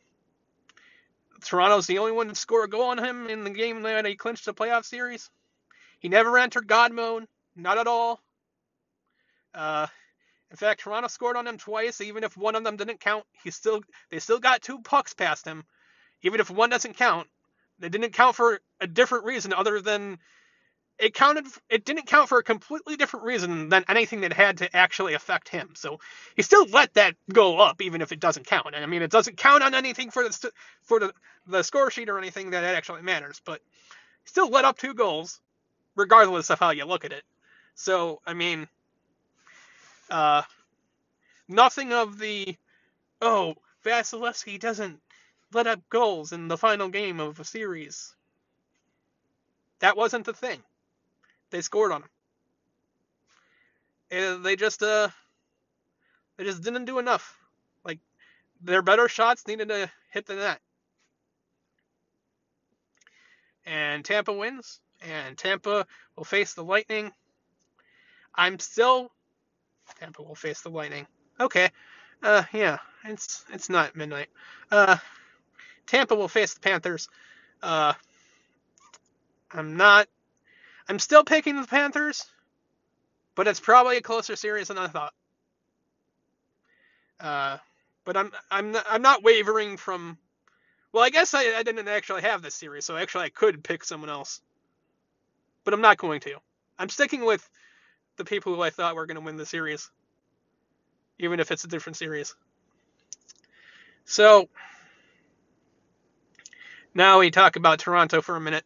Toronto's the only one to score a goal on him in the game that he clinched the playoff series. He never entered God mode, not at all. Uh, in fact, Toronto scored on him twice. Even if one of them didn't count, he still they still got two pucks past him. Even if one doesn't count, they didn't count for a different reason other than it counted. It didn't count for a completely different reason than anything that had to actually affect him. So he still let that go up, even if it doesn't count. And I mean, it doesn't count on anything for the for the the score sheet or anything that actually matters. But still let up two goals, regardless of how you look at it. So I mean, uh, nothing of the oh Vasilevskiy doesn't let up goals in the final game of a series. That wasn't the thing. They scored on him. And they just uh they just didn't do enough. Like their better shots needed to hit the net. And Tampa wins, and Tampa will face the Lightning. I'm still Tampa will face the Lightning. Okay. Uh yeah, it's it's not midnight. Uh Tampa will face the Panthers. Uh I'm not I'm still picking the Panthers, but it's probably a closer series than I thought. Uh, but I'm I'm not, I'm not wavering from. Well, I guess I, I didn't actually have this series, so actually I could pick someone else. But I'm not going to. I'm sticking with the people who I thought were going to win the series, even if it's a different series. So now we talk about Toronto for a minute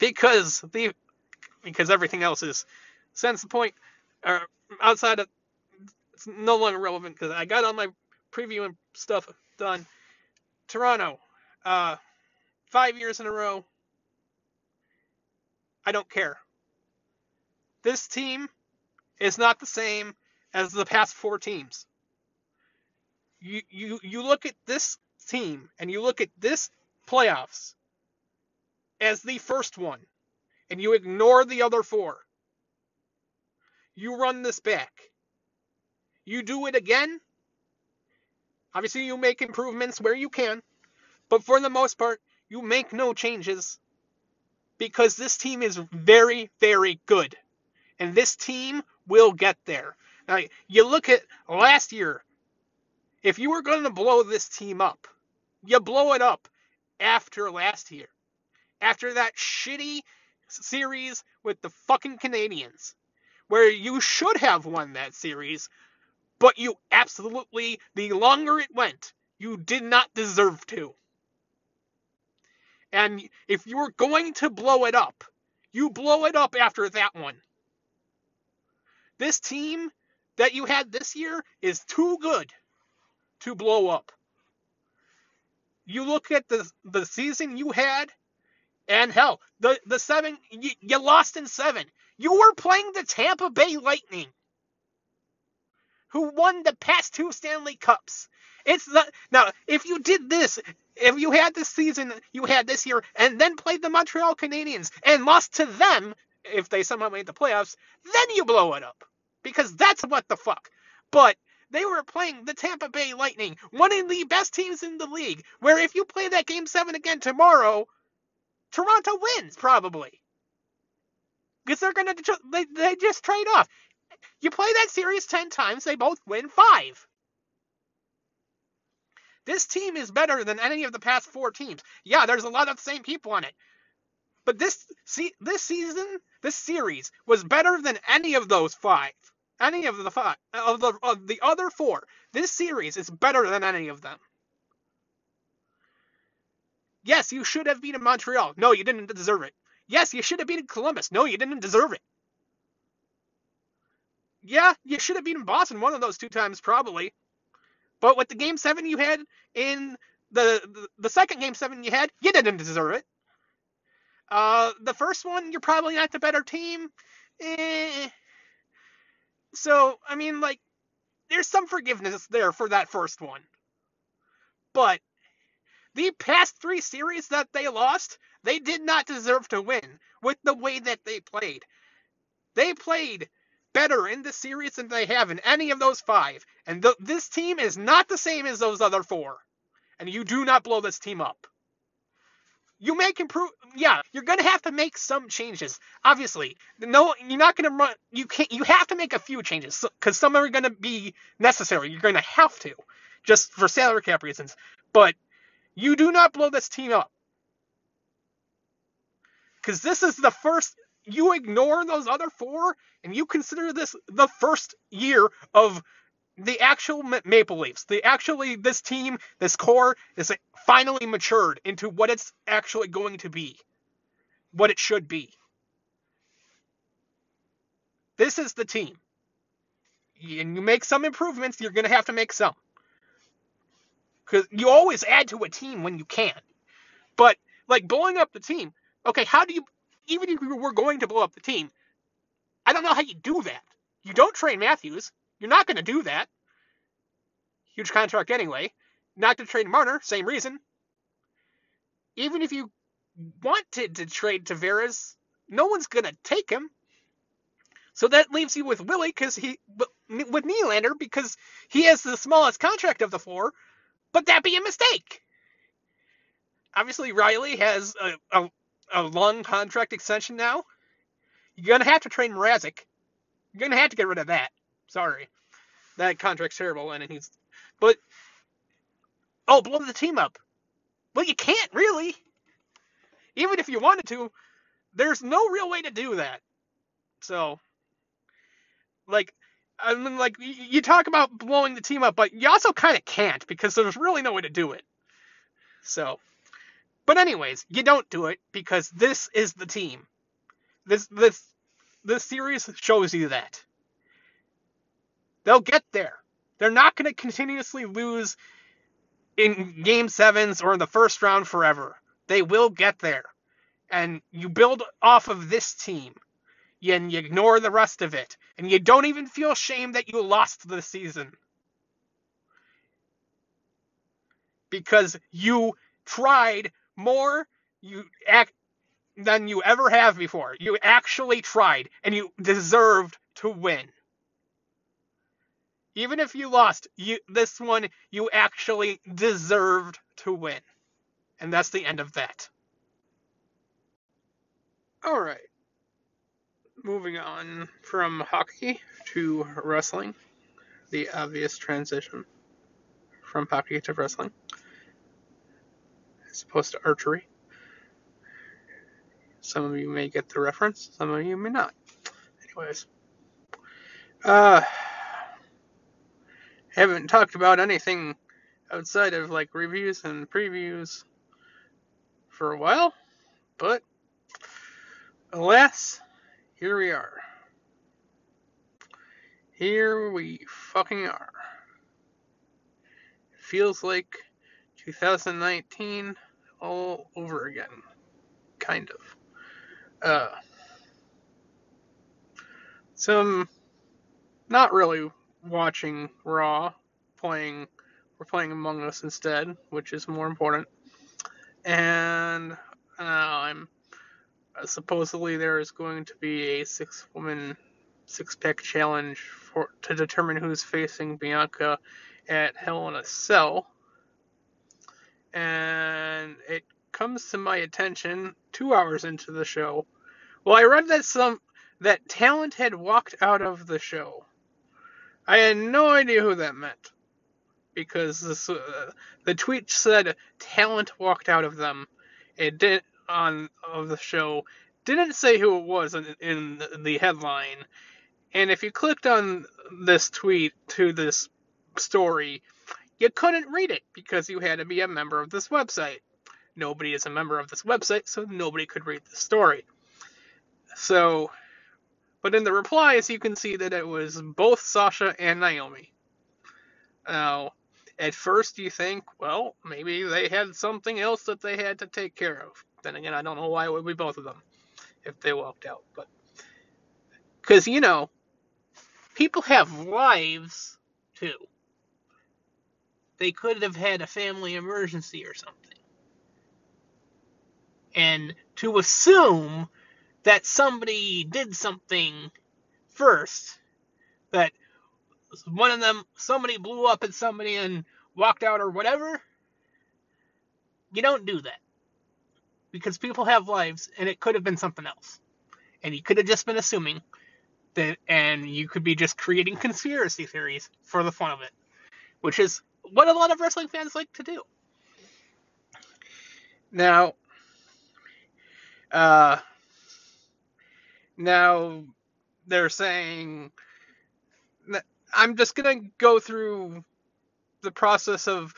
because the because everything else is sense the point or outside of it's no longer relevant because I got all my preview and stuff done. Toronto, uh, five years in a row. I don't care. This team is not the same as the past four teams. You you you look at this team and you look at this playoffs as the first one and you ignore the other four. You run this back. You do it again. Obviously, you make improvements where you can, but for the most part, you make no changes because this team is very, very good. And this team will get there. Now, you look at last year, if you were going to blow this team up, you blow it up after last year. After that shitty series with the fucking Canadiens, where you should have won that series, but you absolutely, the longer it went, you did not deserve to. And if you're going to blow it up, you blow it up after that one. This team that you had this year is too good to blow up. You look at the the season you had and hell, the the seven you, you lost in seven. You were playing the Tampa Bay Lightning, who won the past two Stanley Cups. It's the now if you did this, if you had this season you had this year, and then played the Montreal Canadiens and lost to them, if they somehow made the playoffs, then you blow it up because that's what the fuck. But they were playing the Tampa Bay Lightning, one of the best teams in the league. Where if you play that game seven again tomorrow, Toronto wins probably because they're gonna they, they just trade off. You play that series ten times, they both win five. This team is better than any of the past four teams. Yeah, there's a lot of the same people on it, but this see this season, this series was better than any of those five. Any of the five of the of the other four. This series is better than any of them. Yes, you should have beaten Montreal. No, you didn't deserve it. Yes, you should have beaten Columbus. No, you didn't deserve it. Yeah, you should have beaten Boston one of those two times, probably. But with the game seven you had in the the, the second game seven you had, you didn't deserve it. Uh, the first one, you're probably not the better team. Eh. So, I mean, like, there's some forgiveness there for that first one. But the past three series that they lost, they did not deserve to win with the way that they played. They played better in the series than they have in any of those five. And th- this team is not the same as those other four. And you do not blow this team up. you make improve. Yeah, you're gonna have to make some changes. Obviously, no, you're not gonna run. You can't. You have to make a few changes because some are gonna be necessary. You're gonna have to, just for salary cap reasons. But you do not blow this team up because this is the first. You ignore those other four, and you consider this the first year of the actual Maple Leafs, the actually this team, this core is finally matured into what it's actually going to be, what it should be. This is the team. And you make some improvements, you're going to have to make some. Because you always add to a team when you can. But, like, blowing up the team, okay, how do you, even if you were going to blow up the team, I don't know how you do that. You don't train Matthews. You're not going to do that. Huge contract anyway. Not to trade Marner, same reason. Even if you wanted to trade Tavares, no one's going to take him. So that leaves you with Willie because he with Nylander because he has the smallest contract of the four, but that be a mistake. Obviously, Rielly has a, a, a long contract extension now. You're gonna have to trade Mrazek. You're gonna have to get rid of that. Sorry, that contract's terrible, and he's. But oh, blow the team up. Well, you can't really. Even if you wanted to, there's no real way to do that. So, like, I mean, like you talk about blowing the team up, but you also kind of can't because there's really no way to do it. So, but anyways, you don't do it because this is the team. This this this series shows you that. They'll get there. They're not going to continuously lose in game sevens or in the first round forever. They will get there. And you build off of this team. And you ignore the rest of it. And you don't even feel shame that you lost the season. Because you tried more you than you ever have before. You actually tried and you deserved to win. Even if you lost, you this one you actually deserved to win. And that's the end of that. All right. Moving on from hockey to wrestling. The obvious transition from hockey to wrestling. As opposed to archery. Some of you may get the reference, some of you may not. Anyways. Uh haven't talked about anything outside of like reviews and previews for a while, but alas, here we are. Here we fucking are. Feels like 2019 all over again. Kind of. Uh, some not really watching Raw, playing we're playing Among Us instead, which is more important. And uh, I'm supposedly there is going to be a six woman six pack challenge for to determine who's facing Bianca at Hell in a Cell. And it comes to my attention two hours into the show. Well, I read that some that talent had walked out of the show. I had no idea who that meant because this, uh, the tweet said talent walked out of them. It did on of the show didn't say who it was in, in the headline. And if you clicked on this tweet to this story, you couldn't read it because you had to be a member of this website. Nobody is a member of this website, so nobody could read the story. So but in the replies, you can see that it was both Sasha and Naomi. Now, at first you think, well, maybe they had something else that they had to take care of. Then again, I don't know why it would be both of them if they walked out. But because you know, people have lives too. They could have had a family emergency or something. And to assume that somebody did something first, that one of them, somebody blew up at somebody and walked out or whatever, you don't do that. because people have lives and it could have been something else. And you could have just been assuming that, and you could be just creating conspiracy theories for the fun of it, which is what a lot of wrestling fans like to do. Now, uh, now they're saying I'm just gonna go through the process of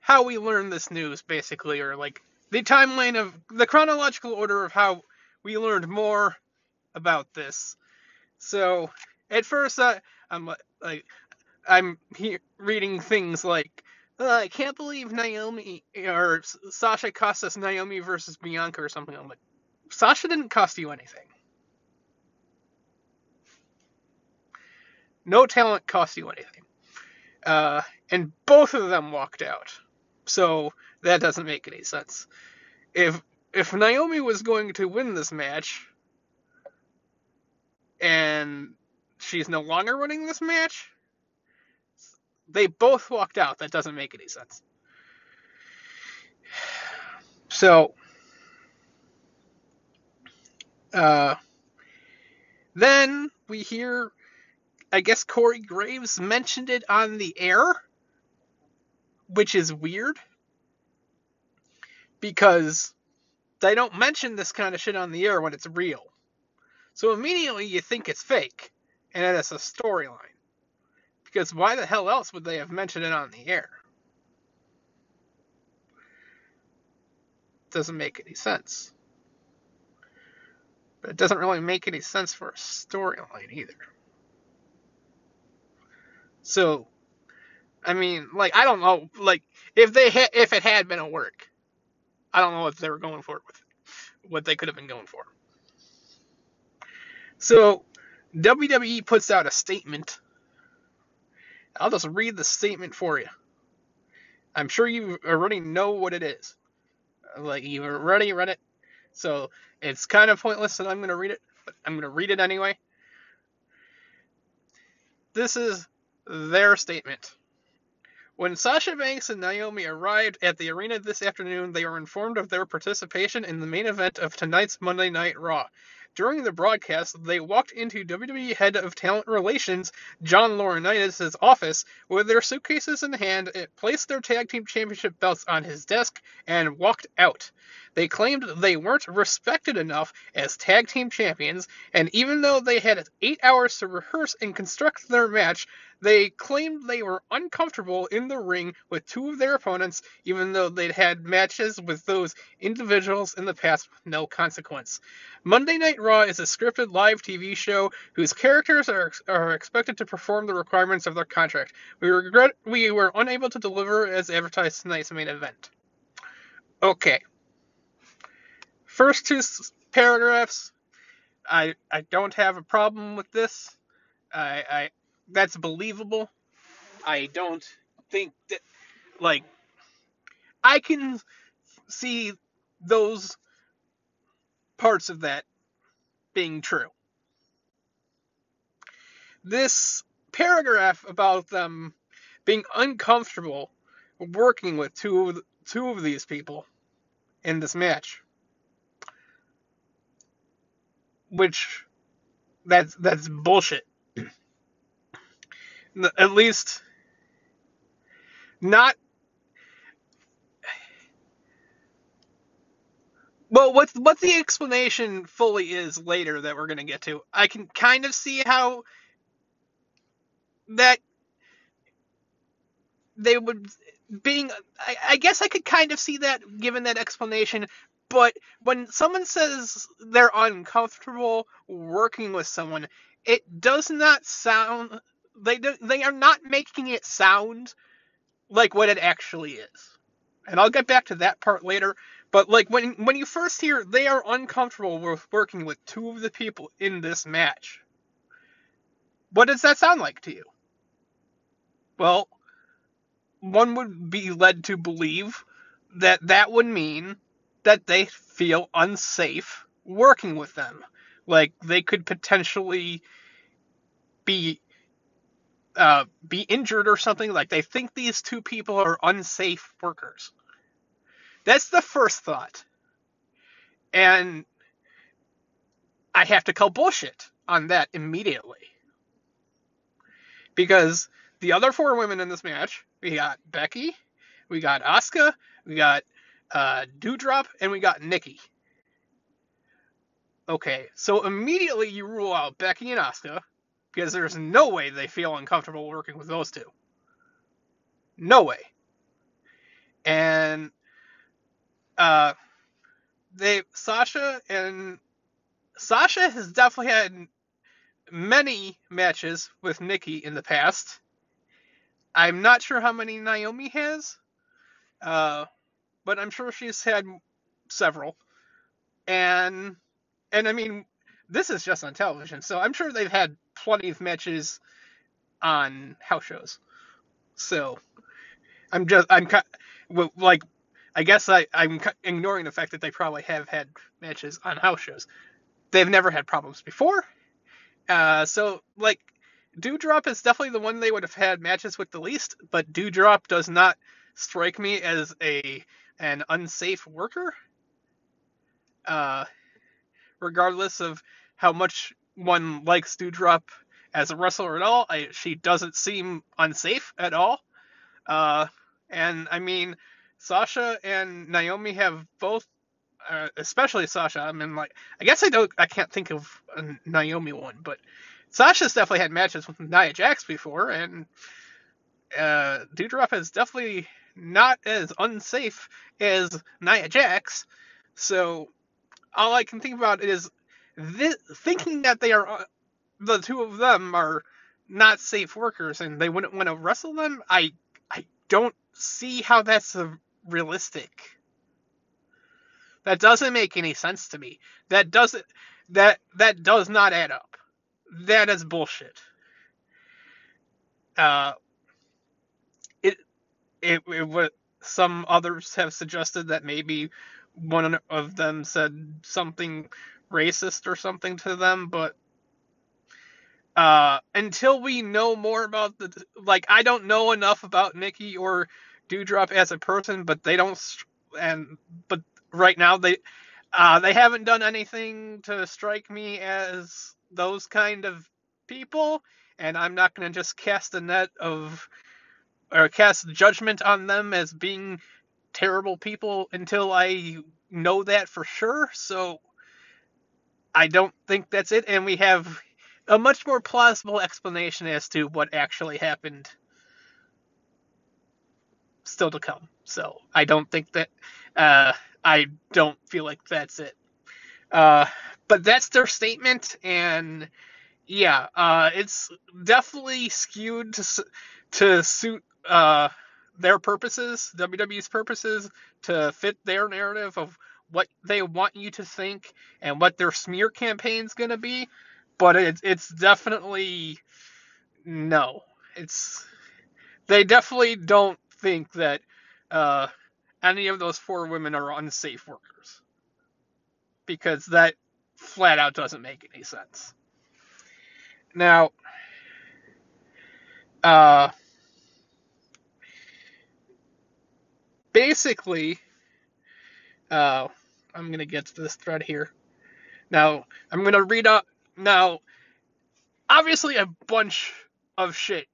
how we learned this news, basically, or like the timeline of the chronological order of how we learned more about this. So, at first, I, I'm like, I'm he- reading things like, uh, I can't believe Naomi or Sasha cost us Naomi versus Bianca or something. I'm like, Sasha didn't cost you anything. No talent costs you anything. Uh, and both of them walked out. So that doesn't make any sense. If if Naomi was going to win this match and she's no longer winning this match, they both walked out. That doesn't make any sense. So uh, then we hear I guess Corey Graves mentioned it on the air, which is weird because they don't mention this kind of shit on the air when it's real. So immediately you think it's fake and that it's a storyline. Because why the hell else would they have mentioned it on the air? Doesn't make any sense. But it doesn't really make any sense for a storyline either. So, I mean, like I don't know, like if they ha- if it had been a work, I don't know what they were going for with it, what they could have been going for. So, WWE puts out a statement. I'll just read the statement for you. I'm sure you already know what it is. Like you've already read it, so it's kind of pointless that I'm going to read it, but I'm going to read it anyway. This is their statement. When Sasha Banks and Naomi arrived at the arena this afternoon, they were informed of their participation in the main event of tonight's Monday Night Raw. During the broadcast, they walked into WWE Head of Talent Relations John Laurinaitis' office with their suitcases in hand, placed their tag team championship belts on his desk, and walked out. They claimed they weren't respected enough as tag team champions, and even though they had eight hours to rehearse and construct their match, they claimed they were uncomfortable in the ring with two of their opponents, even though they'd had matches with those individuals in the past with no consequence. Monday Night Raw is a scripted live TV show whose characters are, are expected to perform the requirements of their contract. We regret we were unable to deliver as advertised tonight's main event. Okay. First two paragraphs, I I don't have a problem with this. I, I that's believable. I don't think that like I can see those parts of that being true. This paragraph about them being uncomfortable working with two of, two of these people in this match, which that's that's bullshit at least not well what's what the explanation fully is later that we're going to get to i can kind of see how that they would being I, I guess i could kind of see that given that explanation but when someone says they're uncomfortable working with someone it does not sound they they are not making it sound like what it actually is. And I'll get back to that part later. But like when when you first hear they are uncomfortable with working with two of the people in this match, what does that sound like to you? Well, one would be led to believe that that would mean that they feel unsafe working with them. Like they could potentially be uh, be injured or something. Like they think these two people are unsafe workers. That's the first thought. And I have to call bullshit on that immediately. Because the other four women in this match, we got Becky, we got Asuka, we got uh, Doudrop, and we got Nikki. Okay, so immediately you rule out Becky and Asuka because there's no way they feel uncomfortable working with those two. No way. And uh, they Sasha and Sasha has definitely had many matches with Nikki in the past. I'm not sure how many Naomi has, uh, but I'm sure she's had several. And and I mean, this is just on television, so I'm sure they've had plenty of matches on house shows. So I'm just I'm like I guess I I'm ignoring the fact that they probably have had matches on house shows. They've never had problems before. Uh, so like Doudrop is definitely the one they would have had matches with the least, but Doudrop does not strike me as a an unsafe worker. Uh, regardless of how much one likes Doudrop as a wrestler at all, I, she doesn't seem unsafe at all. Uh, and I mean, Sasha and Naomi have both, uh, especially Sasha. I mean, like, I guess I don't, I can't think of a Naomi one, but Sasha's definitely had matches with Nia Jax before, and uh, Doudrop is definitely not as unsafe as Nia Jax. So all I can think about is this, thinking that they are the two of them are not safe workers and they wouldn't want to wrestle them. I I don't see how that's realistic. That doesn't make any sense to me. That doesn't that that does not add up. That is bullshit. Uh, it it, it what some others have suggested that maybe one of them said something racist or something to them, but uh, until we know more about the like, I don't know enough about Nikki or Doudrop as a person, but they don't and but right now they uh, they haven't done anything to strike me as those kind of people, and I'm not going to just cast a net of or cast judgment on them as being terrible people until I know that for sure. So I don't think that's it, and we have a much more plausible explanation as to what actually happened still to come. So I don't think that uh, I don't feel like that's it. Uh, but that's their statement, and yeah, uh, it's definitely skewed to to suit uh, their purposes, WWE's purposes, to fit their narrative of what they want you to think and what their smear campaign's going to be. But it's it's definitely no. It's they definitely don't think that uh, any of those four women are unsafe workers because that flat out doesn't make any sense. Now, uh, basically, uh, I'm gonna get to this thread here. Now, I'm gonna read up. Now, obviously, a bunch of shit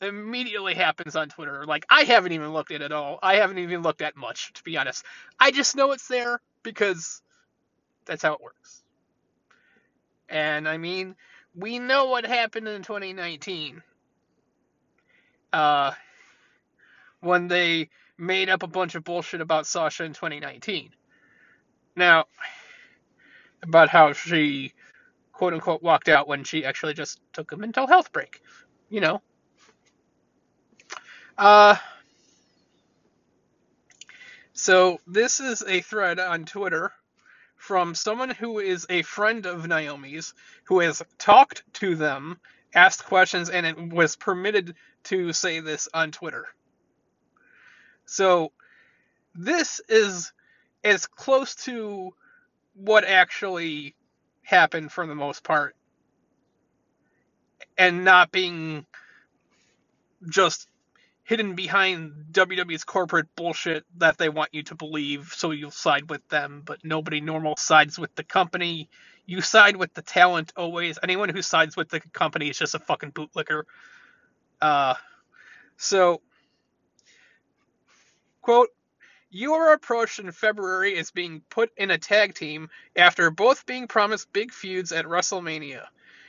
immediately happens on Twitter. Like, I haven't even looked at it all. I haven't even looked at much, to be honest. I just know it's there because that's how it works. And I mean, we know what happened in 2019. Uh, when they made up a bunch of bullshit about Sasha in 2019. Now, about how she quote unquote walked out when she actually just took a mental health break. You know. Uh so this is a thread on Twitter from someone who is a friend of Naomi's who has talked to them, asked questions, and it was permitted to say this on Twitter. So this is as close to what actually happened for the most part and not being just hidden behind WWE's corporate bullshit that they want you to believe, so you'll side with them, but nobody normal sides with the company. You side with the talent always. Anyone who sides with the company is just a fucking bootlicker. Uh, so, quote, your approach in February is being put in a tag team after both being promised big feuds at WrestleMania.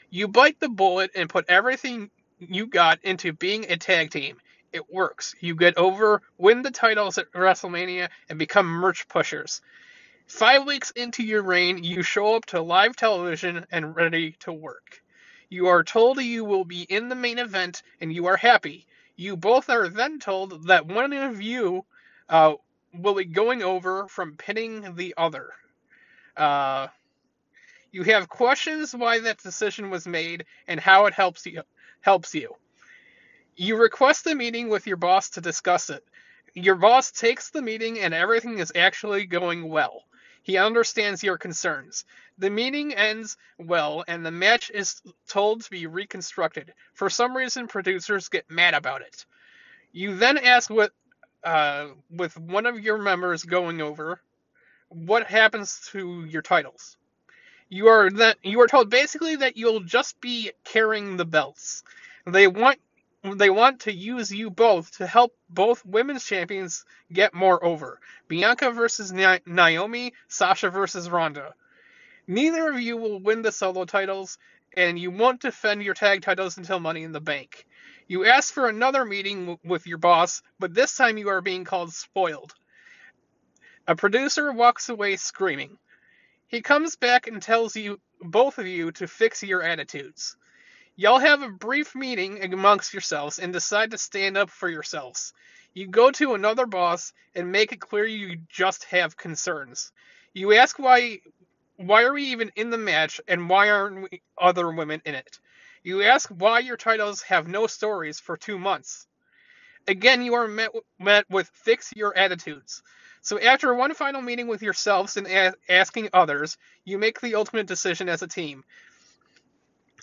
You bite the bullet and put everything you got into being a tag team. It works. You get over, win the titles at WrestleMania, and become merch pushers. Five weeks into your reign, you show up to live television and ready to work. You are told you will be in the main event, and you are happy. You both are then told that one of you uh, will be going over from pinning the other. Uh, you have questions why that decision was made and how it helps you. Helps you. You request a meeting with your boss to discuss it. Your boss takes the meeting and everything is actually going well. He understands your concerns. The meeting ends well and the match is told to be reconstructed. For some reason, producers get mad about it. You then ask what uh, with one of your members going over, what happens to your titles? You are that you are told basically that you'll just be carrying the belts. They want they want to use you both to help both women's champions get more over. Bianca versus Naomi, Sasha versus Ronda. Neither of you will win the solo titles, and you won't defend your tag titles until Money in the Bank. You ask for another meeting with your boss, but this time you are being called spoiled. A producer walks away screaming. He comes back and tells you, both of you, to fix your attitudes. Y'all have a brief meeting amongst yourselves and decide to stand up for yourselves. You go to another boss and make it clear you just have concerns. You ask why why are we even in the match and why aren't we other women in it? You ask why your titles have no stories for two months. Again, you are met, met with fix your attitudes. So after one final meeting with yourselves and a- asking others, you make the ultimate decision as a team.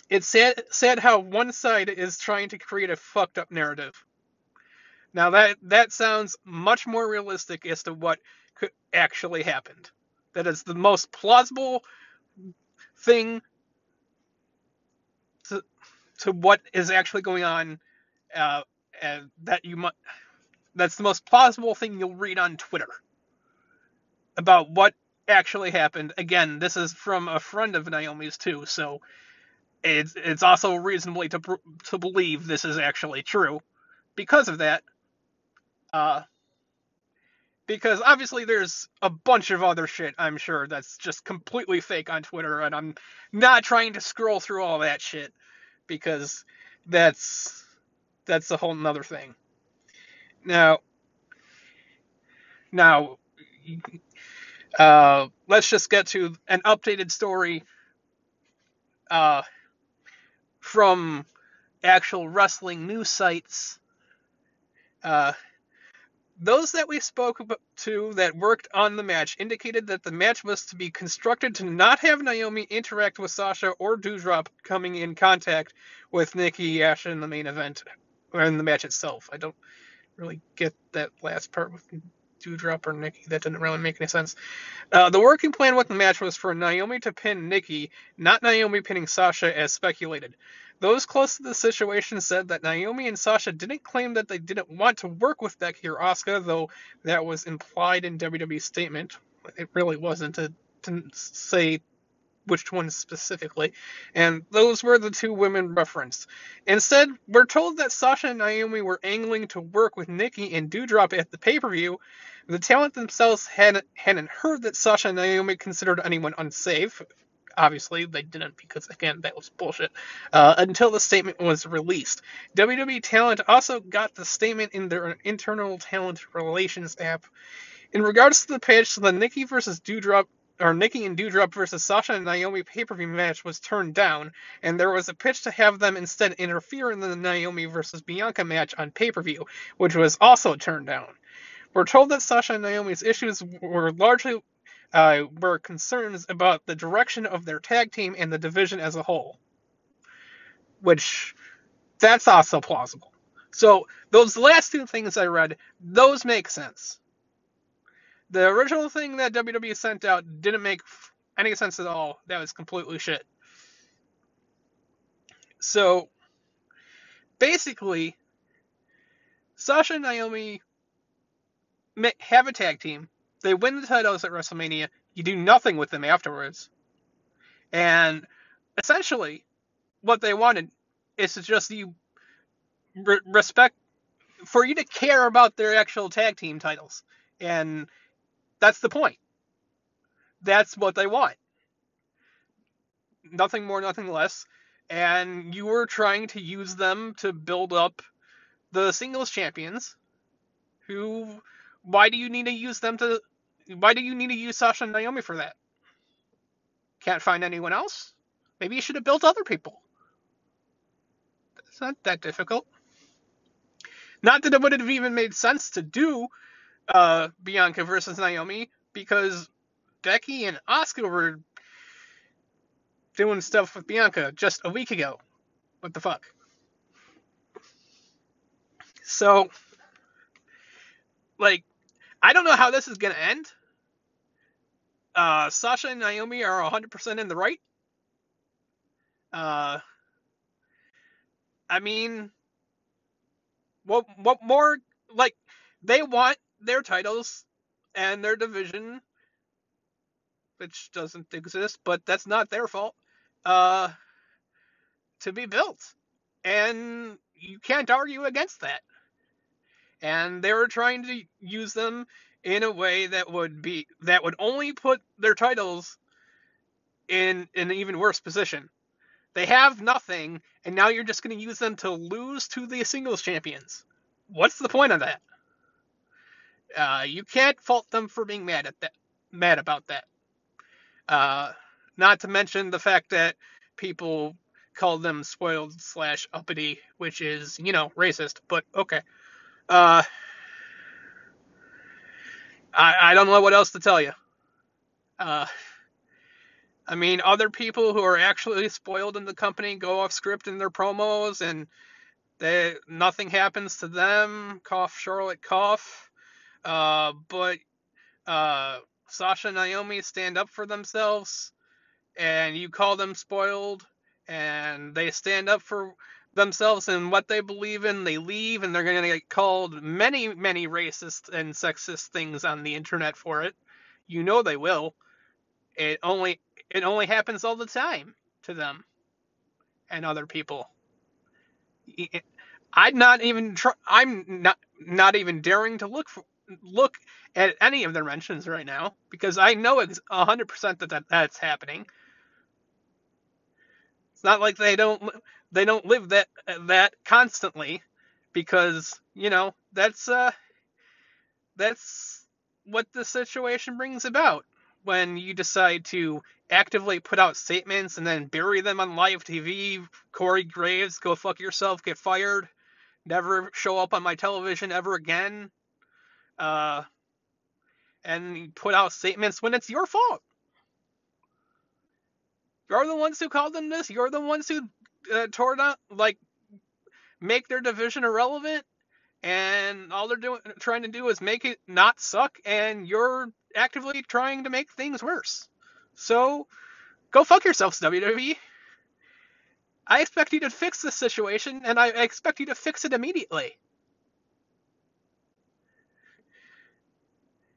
It's sad, sad how one side is trying to create a fucked up narrative. Now that that sounds much more realistic as to what could actually happened. That is the most plausible thing to what is actually going on, uh, that you might. That's the most plausible thing you'll read on Twitter about what actually happened. Again, this is from a friend of Naomi's too, so it's it's also reasonably to to believe this is actually true because of that. Uh, because obviously there's a bunch of other shit I'm sure that's just completely fake on Twitter, and I'm not trying to scroll through all that shit because that's that's a whole nother thing. Now, now, uh, let's just get to an updated story uh, from actual wrestling news sites. Uh, those that we spoke to that worked on the match indicated that the match was to be constructed to not have Naomi interact with Sasha or Doudrop coming in contact with Nikki Ash in the main event or in the match itself. I don't really get that last part with Doudrop or Nikki. That didn't really make any sense. Uh, the working plan with the match was for Naomi to pin Nikki, not Naomi pinning Sasha as speculated. Those close to the situation said that Naomi and Sasha didn't claim that they didn't want to work with Becky or Asuka, though that was implied in WWE's statement. It really wasn't to, to say which one specifically, and those were the two women referenced. Instead, we're told that Sasha and Naomi were angling to work with Nikki and Doudrop at the pay-per-view. The talent themselves hadn't, hadn't heard that Sasha and Naomi considered anyone unsafe, obviously they didn't because again that was bullshit uh, until the statement was released wwe talent also got the statement in their internal talent relations app in regards to the pitch the nikki versus doudrop or Nikki and Doudrop versus Sasha and Naomi pay-per-view match was turned down, and there was a pitch to have them instead interfere in the Naomi versus Bianca match on pay-per-view, which was also turned down. We're told that Sasha and Naomi's issues were largely uh, were concerns about the direction of their tag team and the division as a whole. Which, that's also plausible. So those last two things I read, those make sense. The original thing that WWE sent out didn't make any sense at all. That was completely shit. So basically, Sasha and Naomi have a tag team. They win the titles at WrestleMania. You do nothing with them afterwards. And essentially, what they wanted is to just you re- respect for you to care about their actual tag team titles. And that's the point. That's what they want. Nothing more, nothing less. And you were trying to use them to build up the singles champions who why do you need to use them to why do you need to use Sasha and Naomi for that? Can't find anyone else? Maybe you should have built other people. It's not that difficult. Not that it would have even made sense to do uh, Bianca versus Naomi because Becky and Asuka were doing stuff with Bianca just a week ago. What the fuck? So, like, I don't know how this is going to end. Uh, Sasha and Naomi are 100% in the right. Uh, I mean, what what more like they want their titles and their division, which doesn't exist, but that's not their fault. Uh, to be built, and you can't argue against that. And they were trying to use them in a way that would be that would only put their titles in, in an even worse position. They have nothing, and now you're just going to use them to lose to the singles champions. What's the point of that? Uh, you can't fault them for being mad at that, mad about that. Uh, not to mention the fact that people call them spoiled slash uppity, which is you know racist, but okay. Uh, I I don't know what else to tell you. Uh, I mean, other people who are actually spoiled in the company go off script in their promos, and they nothing happens to them. Cough, Charlotte, cough. Uh, but uh, Sasha and Naomi stand up for themselves, and you call them spoiled, and they stand up for themselves and what they believe in. They leave, and they're going to get called many, many racist and sexist things on the internet for it. You know they will. It only it only happens all the time to them and other people. I'm not even try, I'm not not even daring to look for, look at any of their mentions right now because I know it's 100% that, that that's happening. It's not like they don't they don't live that that constantly because, you know, that's uh that's what the situation brings about when you decide to actively put out statements and then bury them on live TV. Corey Graves, go fuck yourself, get fired, never show up on my television ever again. Uh, and put out statements when it's your fault. You're the ones who called them this. You're the ones who uh, down, like, make their division irrelevant. And all they're doing, trying to do is make it not suck. And you're actively trying to make things worse. So, go fuck yourselves, WWE. I expect you to fix this situation, and I expect you to fix it immediately.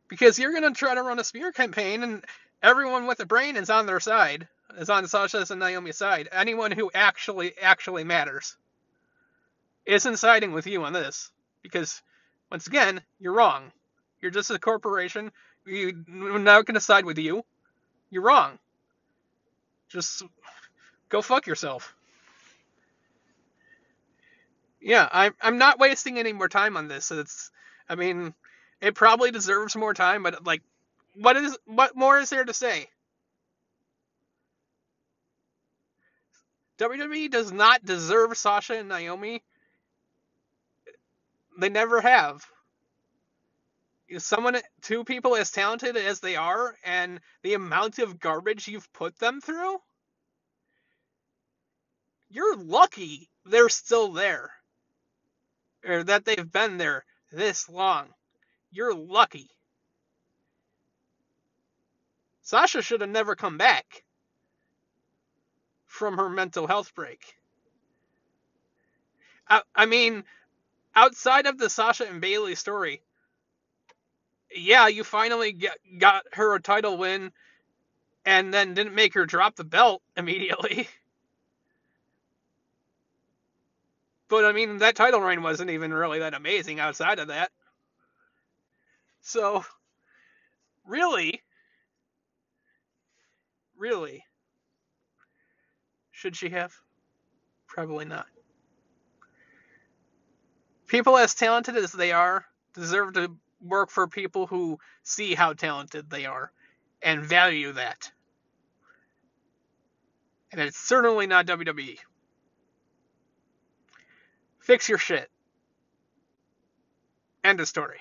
Because you're going to try to run a smear campaign, and everyone with a brain is on their side, is on Sasha's and Naomi's side. Anyone who actually, actually matters isn't siding with you on this. Because, once again, you're wrong. You're just a corporation. We're not going to side with you. You're wrong. Just go fuck yourself. Yeah, I'm I'm not wasting any more time on this. It's I mean, it probably deserves more time, but like what is what more is there to say? WWE does not deserve Sasha and Naomi. They never have someone two people as talented as they are and the amount of garbage you've put them through you're lucky they're still there or that they've been there this long. You're lucky. Sasha should have never come back from her mental health break. I, I mean, outside of the Sasha and Bayley story, yeah, you finally get, got her a title win and then didn't make her drop the belt immediately. But I mean, that title reign wasn't even really that amazing outside of that. So, really, really, should she have? Probably not. People as talented as they are deserve to work for people who see how talented they are and value that. And it's certainly not WWE. Fix your shit. End of story.